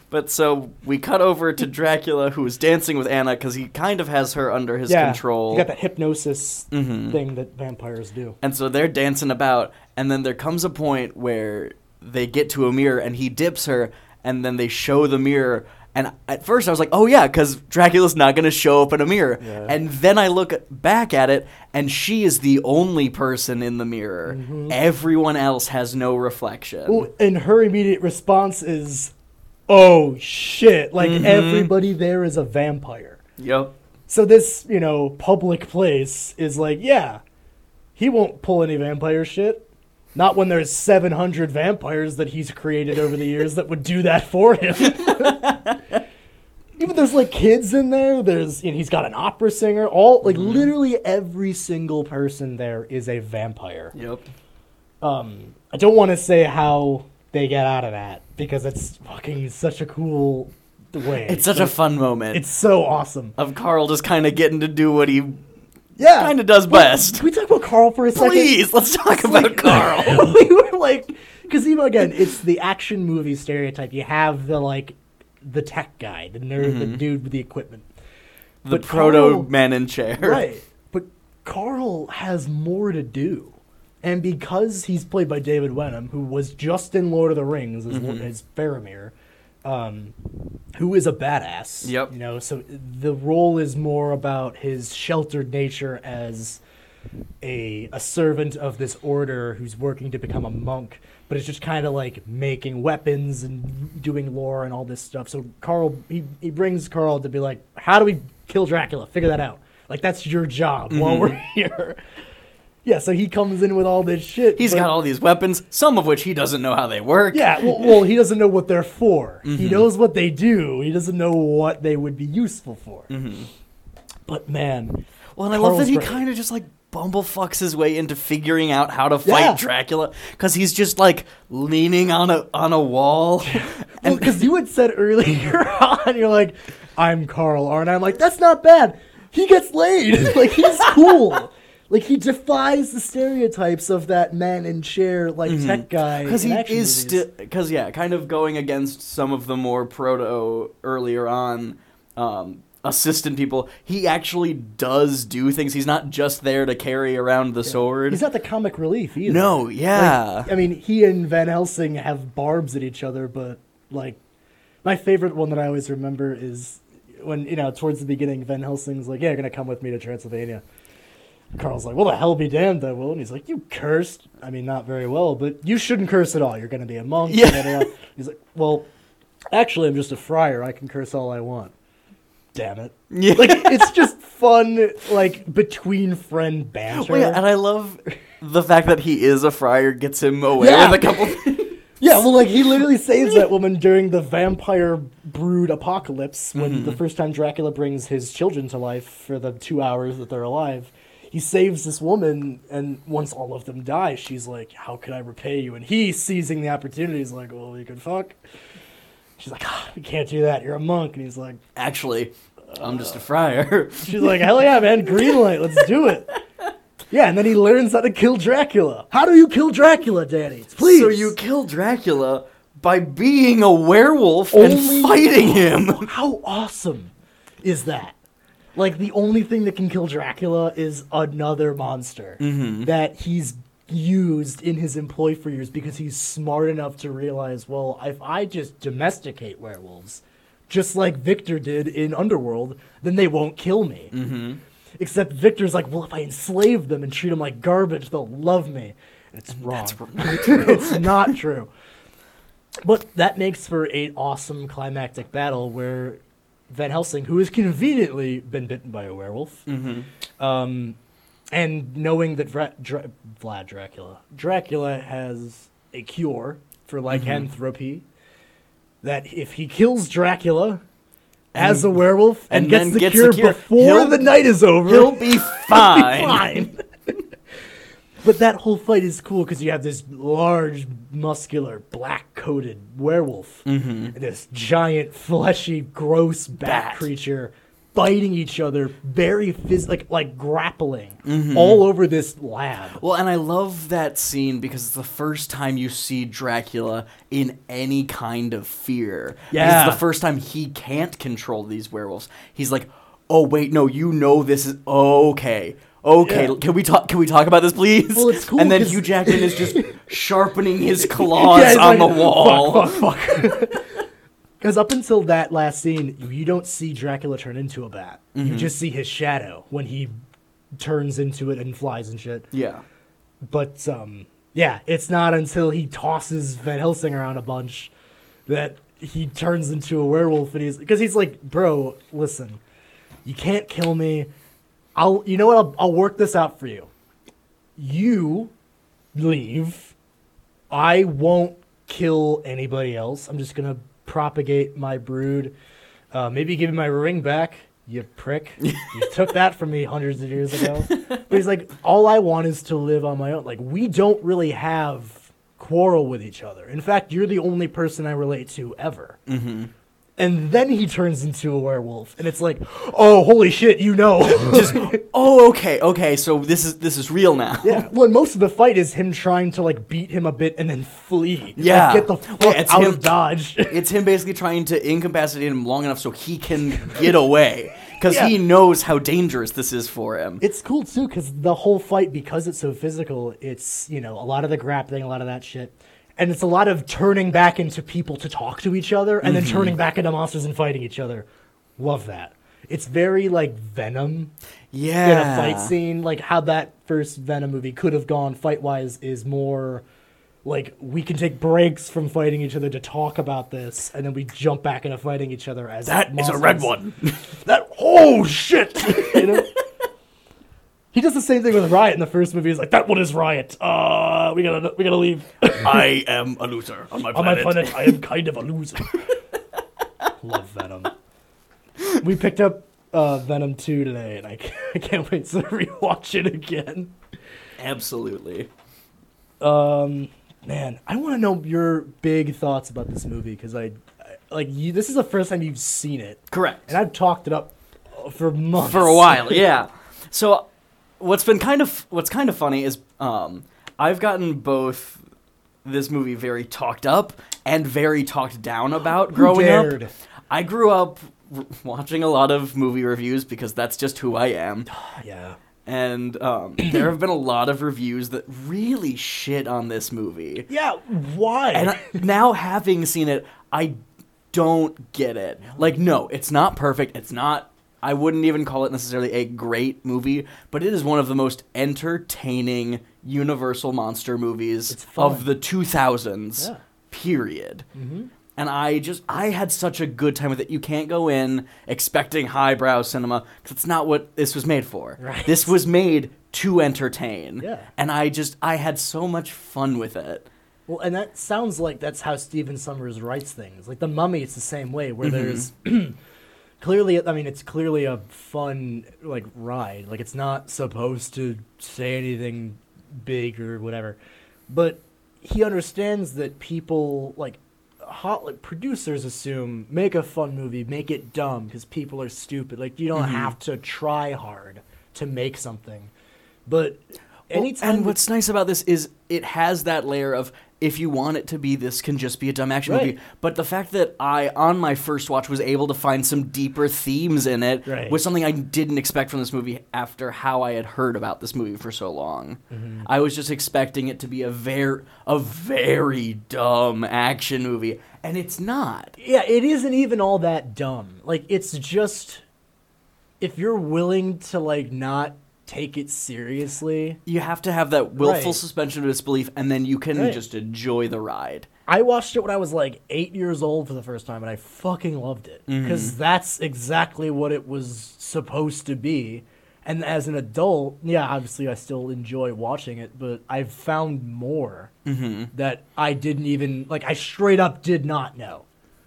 But so we cut over to Dracula, who is dancing with Anna because he kind of has her under his yeah, control. You got that hypnosis Mhm. thing that vampires do. And so they're dancing about, and then there comes a point where they get to a mirror, and he dips her, and then they show the mirror. And at first I was like, oh yeah, because Dracula's not going to show up in a mirror. Yeah. And then I look back at it, and she is the only person in the mirror. Everyone else has no reflection. Well, and her immediate response is, "Oh shit!" Like Mm-hmm. everybody there is a vampire. Yep. So this, you know, public place is like, yeah, he won't pull any vampire shit. Not when there's 700 vampires that he's created over the years that would do that for him. Even there's like kids in there. There's you know, he's got an opera singer. All like literally every single person there is a vampire. Yep. Um, I don't want to say how they get out of that because it's fucking such a cool way. It's such a fun moment It's so awesome. of Carl just kind of getting to do what he Yeah, kind of does best. Can we talk about Carl for a second? Please, let's talk about Carl. we were like, because even again, it's the action movie stereotype. You have the like, the tech guy, the nerd, the mm-hmm. dude with the equipment, The But proto Carl- man in chair. right? But Carl has more to do, and because he's played by David Wenham, who was just in Lord of the Rings as, mm-hmm. as Faramir, um, who is a badass. Yep. You know, so the role is more about his sheltered nature as a a servant of this order who's working to become a monk, but it's just kind of like making weapons and doing lore and all this stuff. So Carl he he brings Carl to be like, how do we kill Dracula? Figure that out. Like that's your job while Mm-hmm. we're here. Yeah, so he comes in with all this shit. He's but- got all these weapons, some of which he doesn't know how they work. yeah, well, well, he doesn't know what they're for. Mm-hmm. He knows what they do. He doesn't know what they would be useful for. Mm-hmm. But man, Well, and I love that he kind of just like bumblefucks his way into figuring out how to fight Yeah. Dracula because he's just like leaning on a on a wall. and because you had said earlier on, you're like, "I'm Carl Arn." I'm like, "That's not bad." He gets laid. like he's cool. Like he defies the stereotypes of that man in chair like tech guy. because he is still because yeah kind of going against some of the more proto earlier on um, assistant people he actually does do things he's not just there to carry around the sword He's not the comic relief either. no yeah I mean, he and Van Helsing have barbs at each other, but like, my favorite one that I always remember is when you know towards the beginning, Van Helsing's like, "Yeah, you're gonna come with me to Transylvania." Carl's like, "Well, the hell be damned, I will." And he's like, "You cursed? I mean, not very well, but you shouldn't curse at all. You're gonna be a monk." Yeah. da, da, da." He's like, "Well, actually, I'm just a friar. I can curse all I want." Damn it! Yeah. Like it's just fun, like between friend banter. Well, yeah, and I love the fact that he is a friar gets him away Yeah. with a couple. Yeah, well, like he literally saves that woman during the vampire brood apocalypse when Mm-hmm. the first time Dracula brings his children to life for the two hours that they're alive. He saves this woman, and once all of them die, she's like, "How could I repay you?" And he, seizing the opportunity, is like, "Well, you could fuck." She's like, ah, "You can't do that. You're a monk." And he's like, Actually, I'm just a friar. "She's like, hell yeah, man, green light, let's do it." Yeah, and then he learns how to kill Dracula. How do you kill Dracula, Danny? Please. So you kill Dracula by being a werewolf Only- and fighting him. How awesome is that? Like the only thing that can kill Dracula is another monster Mm-hmm. that he's used in his employ for years because he's smart enough to realize, well, if I just domesticate werewolves, just like Victor did in Underworld, then they won't kill me. Mm-hmm. Except Victor's like, well, if I enslave them and treat them like garbage, they'll love me. And it's wrong. it's not true. But that makes for an awesome climactic battle where Van Helsing, who has conveniently been bitten by a werewolf, um, and knowing that Dra- Dra- Vlad Dracula, Dracula has a cure for lycanthropy, that if he kills Dracula as a werewolf and, and gets, the, gets the cure cure, before he'll- the night is over, He'll be fine. fine. but that whole fight is cool because you have this large, muscular, black-coated werewolf and this giant, fleshy, gross bat, Bat. creature fighting each other, very phys- like like grappling Mm-hmm. all over this lab. Well, and I love that scene because it's the first time you see Dracula in any kind of fear. Yeah. It's the first time he can't control these werewolves. He's like, "Oh wait, no, you know this is okay." Okay, Yeah. can we talk? Can we talk about this, please? Well, it's cool And then 'cause- Hugh Jackman is just sharpening his claws Yeah, on like, the wall. Fuck, fuck, fuck. Because up until that last scene, you don't see Dracula turn into a bat. Mm-hmm. You just see his shadow when he turns into it and flies and shit. Yeah. But um, yeah, it's not until he tosses Van Helsing around a bunch that he turns into a werewolf, and he's because he's like, bro, listen, you can't kill me. I'll, you know what? I'll, I'll work this out for you. You leave. I won't kill anybody else. I'm just gonna propagate my brood. Uh, maybe give me my ring back, you prick. you took that from me hundreds of years ago. But he's like, all I want is to live on my own. Like we don't really have quarrel with each other. In fact, you're the only person I relate to ever. Mm-hmm. And then he turns into a werewolf, and it's like, oh, holy shit, you know. Just oh, okay, okay. So this is this is real now. Yeah, well, most of the fight is him trying to like beat him a bit and then flee. Like, Yeah. get the fuck Yeah, it's out him- of Dodge. It's him basically trying to incapacitate him long enough so he can get away because Yeah. he knows how dangerous this is for him. it's cool too because the whole fight, because it's so physical, it's you know a lot of the grappling, a lot of that shit, and it's a lot of turning back into people to talk to each other, and Mm-hmm. then turning back into monsters and fighting each other. Love that. It's very like Venom Yeah. in a fight scene. Like how that first Venom movie could have gone fight wise is more like we can take breaks from fighting each other to talk about this, and then we jump back into fighting each other as That is a red one. That oh shit! you know? He does the same thing with Riot in the first movie. He's like, "That one is Riot. Uh, we gotta we gotta leave." I am a loser on my On my planet, I am kind of a loser. Love Venom. We picked up uh, Venom 2 today, and I can't, I can't wait to rewatch it again. Absolutely. Um, man, I want to know your big thoughts about this movie because I, I, like, you, this is the first time you've seen it, Correct. and I've talked it up for months. for a while. Yeah. So what's been kind of what's kind of funny is um, I've gotten both this movie very talked up and very talked down about growing up. I grew up r- watching a lot of movie reviews because that's just who I am. yeah. And um, there have been a lot of reviews that really shit on this movie. Yeah, why? And I, now having seen it, I don't get it. Like, no, it's not perfect. It's not. I wouldn't even call it necessarily a great movie, but it is one of the most entertaining Universal monster movies of the 2000s. Yeah. Period. And I just I had such a good time with it. You can't go in expecting highbrow cinema because it's not what this was made for. Right. This was made to entertain. Yeah. And I just I had so much fun with it. Well, and that sounds like that's how Stephen Sommers writes things. Like the Mummy, it's the same way, where Mm-hmm. there's clearly, I mean, it's clearly a fun like ride. Like it's not supposed to say anything big or whatever, but he understands that people like hot like producers assume make a fun movie, make it dumb because people are stupid. Like you don't Mm-hmm. have to try hard to make something, but. Well, Anytime and what's nice about this is it has that layer of if you want it to be, this can just be a dumb action Right. movie. But the fact that I, on my first watch, was able to find some deeper themes in it Right. was something I didn't expect from this movie after how I had heard about this movie for so long. Mm-hmm. I was just expecting it to be a very, a very dumb action movie, and it's not. Yeah, it isn't even all that dumb. Like it's just if you're willing to like not take it seriously. You have to have that willful Right. suspension of disbelief, and then you can Right. just enjoy the ride. I watched it when I was like 8 years old for the first time and I fucking loved it Mm-hmm. cuz that's exactly what it was supposed to be. And as an adult, yeah, obviously I still enjoy watching it, but I've found more Mm-hmm. that I didn't even like I straight up did not know.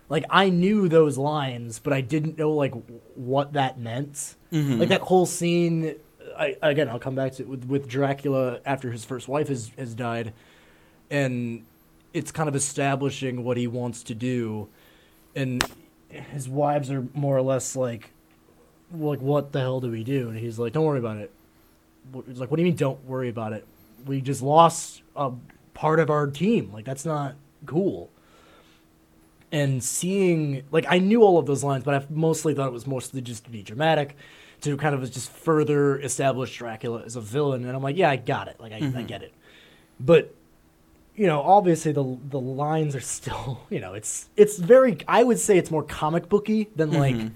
Like I knew those lines, but I didn't know like what that meant. Mm-hmm. Like that whole scene. I again, I'll come back to it with with Dracula after his first wife has has died, and it's kind of establishing what he wants to do, and his wives are more or less like, like what the hell do we do? And he's like, don't worry about it. He's like, what do you mean? Don't worry about it. We just lost a part of our team. Like that's not cool and seeing like I knew all of those lines, but I mostly thought it was mostly just to be dramatic, to kind of just further establish Dracula as a villain. And I'm like, yeah, I got it, like I, I mm-hmm. get it. But you know, obviously the the lines are still, you know, it's it's very. I would say it's more comic booky than like mm-hmm.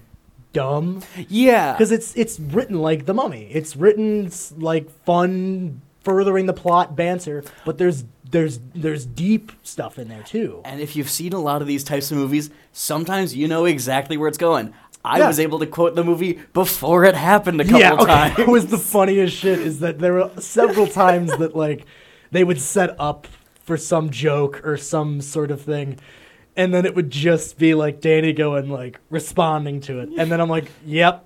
dumb Yeah. because it's it's written like the Mummy. It's written like fun, furthering the plot banter, but there's there's there's deep stuff in there too. And if you've seen a lot of these types of movies, sometimes you know exactly where it's going. I Yeah. was able to quote the movie before it happened a couple yeah, okay. times. It was the funniest shit is that there were several times that like they would set up for some joke or some sort of thing. And then it would just be like Danny going like responding to it. And then I'm like, yep.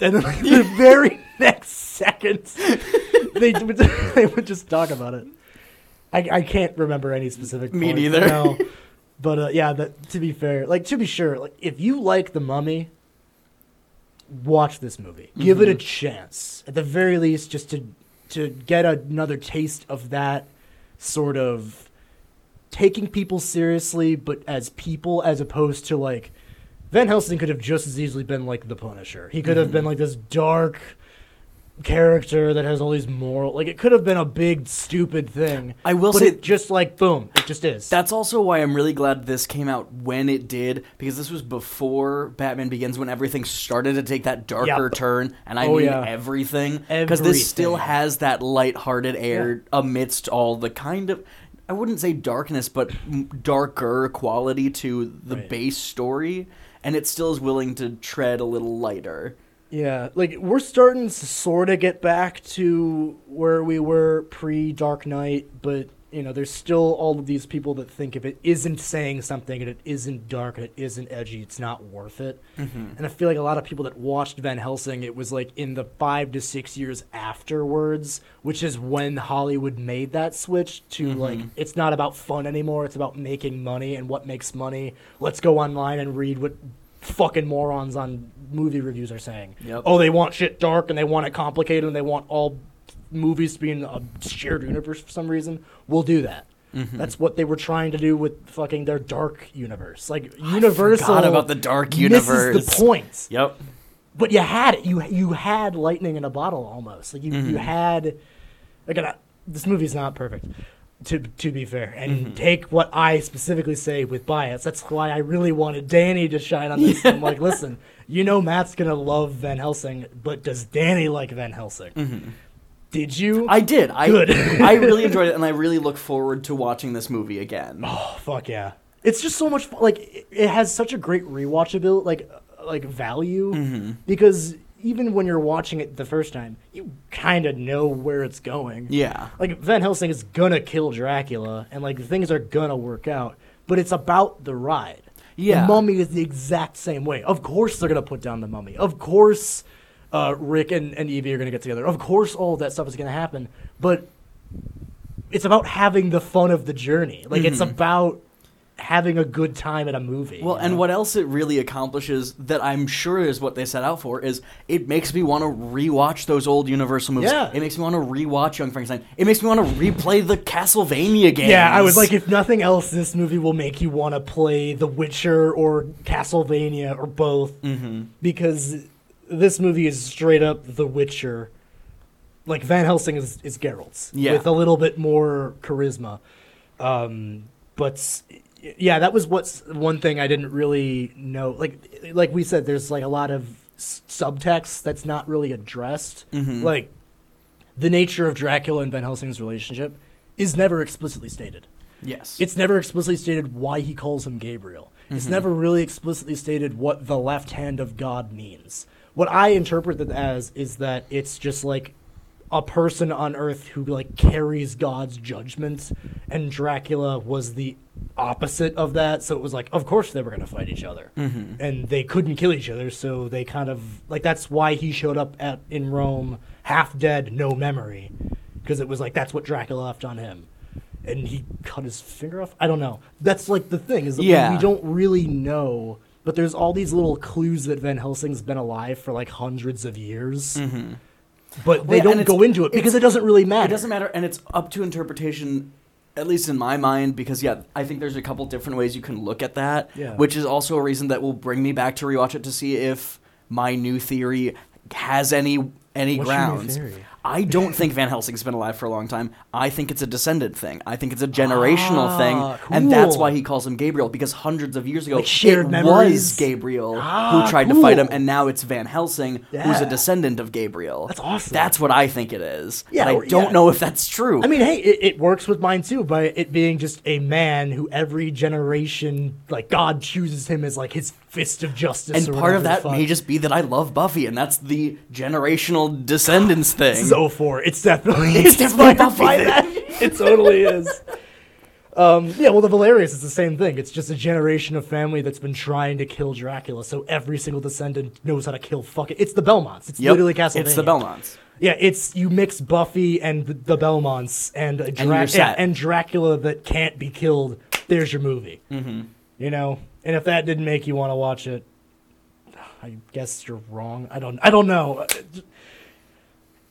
And then like, the very next second they would, they would just talk about it. I, I can't remember any specific Me part, neither. No. But uh, yeah, that, to be fair, like to be sure, like if you like the Mummy, watch this movie. Give it a mm-hmm. chance. At the very least, just to to get another taste of that sort of taking people seriously, but as people, as opposed to like Van Helsing could have just as easily been like the Punisher. He could have mm-hmm. been like this dark, character that has all these moral. Like it could have been a big stupid thing. I will but say- it just like boom, it just is. That's also why I'm really glad this came out when it did, because this was before Batman Begins, when everything started to take that darker Yep. turn, and I Oh, mean yeah. everything, because this still has that lighthearted air amidst all the kind of. I wouldn't say darkness, but darker quality to the Right. base story, and it still is willing to tread a little lighter. Yeah, like we're starting to sort of get back to where we were pre Dark Knight, but you know, there's still all of these people that think if it isn't saying something and it isn't dark and it isn't edgy, it's not worth it. Mm-hmm. And I feel like a lot of people that watched Van Helsing, it was like in the five to six years afterwards, which is when Hollywood made that switch to mm-hmm. like it's not about fun anymore, it's about making money and what makes money. Let's go online and read what fucking morons on movie reviews are saying. Yep. Oh, they want shit dark and they want it complicated and they want all movies to be in a shared universe for some reason. We'll do that. Mm-hmm. That's what they were trying to do with fucking their dark universe. Like Universal forgot about the dark universe. misses the point. Yep. But you had it. You you had lightning in a bottle almost. Like you, Mm-hmm. you had. Again, I- this movie's not perfect. To to be fair, and Mm-hmm. take what I specifically say with bias. That's why I really wanted Danny to shine on this. I'm like, listen, you know Matt's gonna love Van Helsing, but does Danny like Van Helsing? Did you? Mm-hmm. I did. I Good. I really enjoyed it, and I really look forward to watching this movie again. Oh fuck yeah! It's just so much fun. Like it, it has such a great rewatchability, like like value, Mm-hmm. because even when you're watching it the first time, you kind of know where it's going. Yeah. Like Van Helsing is gonna kill Dracula, and like things are gonna work out, but it's about the ride. Yeah. the Mummy is the exact same way. Of course they're gonna put down the Mummy. Of course, uh, Rick and, and Evie are gonna get together. Of course, all of that stuff is gonna happen. But it's about having the fun of the journey. Like it's about having a good time at a movie. Well, and what else it really accomplishes that I'm sure is what they set out for is it makes me want to rewatch those old Universal movies. Yeah. It makes me want to rewatch Young Frankenstein. It makes me want to replay the Castlevania games. Yeah, I was like, if nothing else, this movie will make you want to play The Witcher or Castlevania or both, Mm-hmm. because this movie is straight up The Witcher. Like Van Helsing is, is Geralt's Yeah. with a little bit more charisma. Um, but yeah, that was what's one thing I didn't really know. Like like we said, there's like a lot of s- subtext that's not really addressed. Mm-hmm. Like the nature of Dracula and Van Helsing's relationship is never explicitly stated. yes. It's never explicitly stated why he calls him Gabriel. It's Mm-hmm. never really explicitly stated what the left hand of God means. What I interpret it as is that it's just like a person on earth who like carries God's judgment and Dracula was the opposite of that so it was like of course they were going to fight each other Mm-hmm. and they couldn't kill each other so they kind of like that's why he showed up at in Rome half dead no memory because it was like that's what Dracula left on him and he cut his finger off. I don't know. That's like the thing is that Yeah. we don't really know. But there's all these little clues that Van Helsing's been alive for like hundreds of years. But they. Well, don't go into it because it doesn't really matter. It doesn't matter, and it's up to interpretation, at least in my mind, because yeah, I think there's a couple different ways you can look at that, Yeah. which is also a reason that will bring me back to rewatch it to see if my new theory has any any What's grounds. I don't think Van Helsing's been alive for a long time. I think it's a descendant thing. I think it's a generational Ah, thing, and that's why he calls him Gabriel because hundreds of years ago Like shared it memories? was Gabriel Ah, who tried to fight him, and now it's Van Helsing who's a descendant of Gabriel. That's awesome. That's what I think it is. Yeah, but I don't yeah. know if that's true. I mean, hey, it, it works with mine too by it being just a man who every generation, like God chooses him as like his fist of justice. and part of that may just be that I love Buffy, and that's the generational descendants thing. So for it's definitely It's definitely inspired by that. It totally is. Um, yeah, well, the Valerious is the same thing. It's just a generation of family that's been trying to kill Dracula, so every single descendant knows how to kill fucking. It's the Belmonts. It's Yep, literally Castlevania. It's the Belmonts. Yeah, it's you mix Buffy and the, the Belmonts and a Dra- you're set. and Dracula that can't be killed. There's your movie. Mm-hmm. You know, and if that didn't make you want to watch it, I guess you're wrong. I don't. I don't know.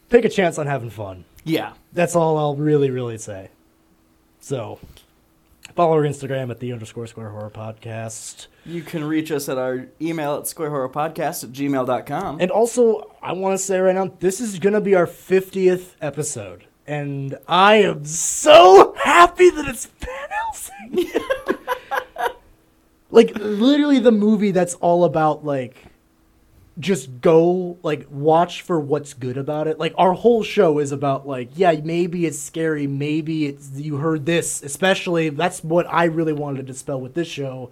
Take a chance on having fun. Yeah. That's all I'll really, really say. So, Follow our Instagram at the underscore square horror podcast. You can reach us at our email at squarehorrorpodcast at gmail.com. And also, I want to say right now, this is going to be our 50th episode. And I am so happy that it's Van Helsing. like, literally, the movie that's all about, like, just go, like, watch for what's good about it. Like, our whole show is about, like, yeah, maybe it's scary, maybe it's, you heard this. Especially, that's what I really wanted to dispel with this show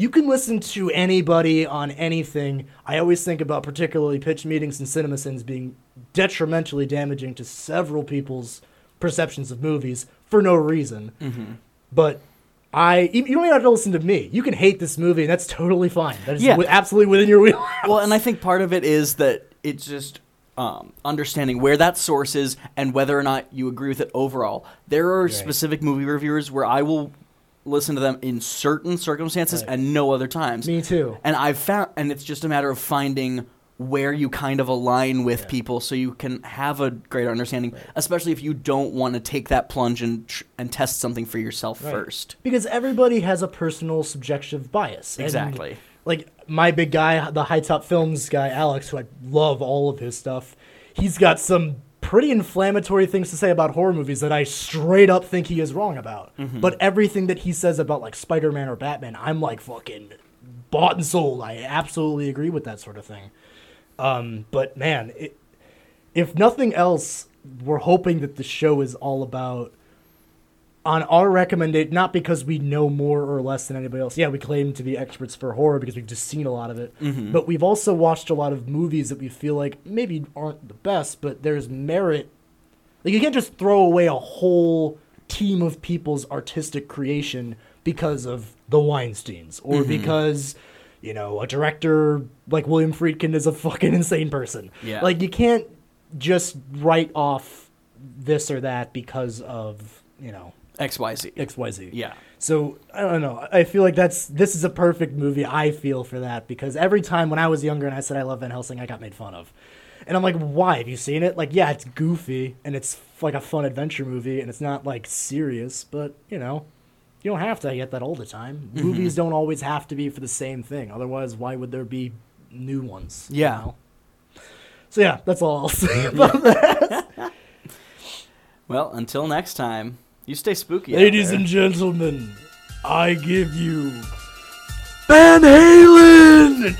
you can listen to anybody on anything. I always think about particularly pitch meetings and CinemaSins being detrimentally damaging to several people's perceptions of movies for no reason. Mm-hmm. But I, you don't even have to listen to me. You can hate this movie, and that's totally fine. That is Yeah. absolutely within your wheelhouse. Well, and I think part of it is that it's just um, understanding where that source is and whether or not you agree with it overall. There are Right. specific movie reviewers where I will listen to them in certain circumstances Right. and no other times. me too. And I've found, and it's just a matter of finding where you kind of align with Yeah. people so you can have a greater understanding, especially if you don't want to take that plunge and tr- and test something for yourself Right. first. Because everybody has a personal subjective bias. And, Exactly. like my big guy, the high top films guy, Alex, who I love all of his stuff, he's got some pretty inflammatory things to say about horror movies that I straight up think he is wrong about. Mm-hmm. But everything that he says about like Spider Man or Batman, I'm like fucking bought and sold. I absolutely agree with that sort of thing. Um, but man, it, if nothing else, we're hoping that the show is all about on our recommendation, not because we know more or less than anybody else. Yeah, we claim to be experts for horror because we've just seen a lot of it. But we've also watched a lot of movies that we feel like maybe aren't the best, but there's merit. Like you can't just throw away a whole team of people's artistic creation because of the Weinsteins or because you know a director like William Friedkin is a fucking insane person. Yeah. Like you can't just write off this or that because of you know XYZ. XYZ. Yeah. So I don't know. I feel like that's this is a perfect movie. I feel for that because every time when I was younger and I said I love Van Helsing, I got made fun of, and I'm like, why? Have you seen it? Like, yeah, it's goofy and it's like a fun adventure movie and it's not like serious, but you know, you don't have to get that all the time. Mm-hmm. Movies don't always have to be for the same thing. Otherwise, why would there be new ones? you Yeah. know? So yeah, that's all I'll say about that. Well, until next time, you stay spooky. Ladies and gentlemen, I give you Van Halen.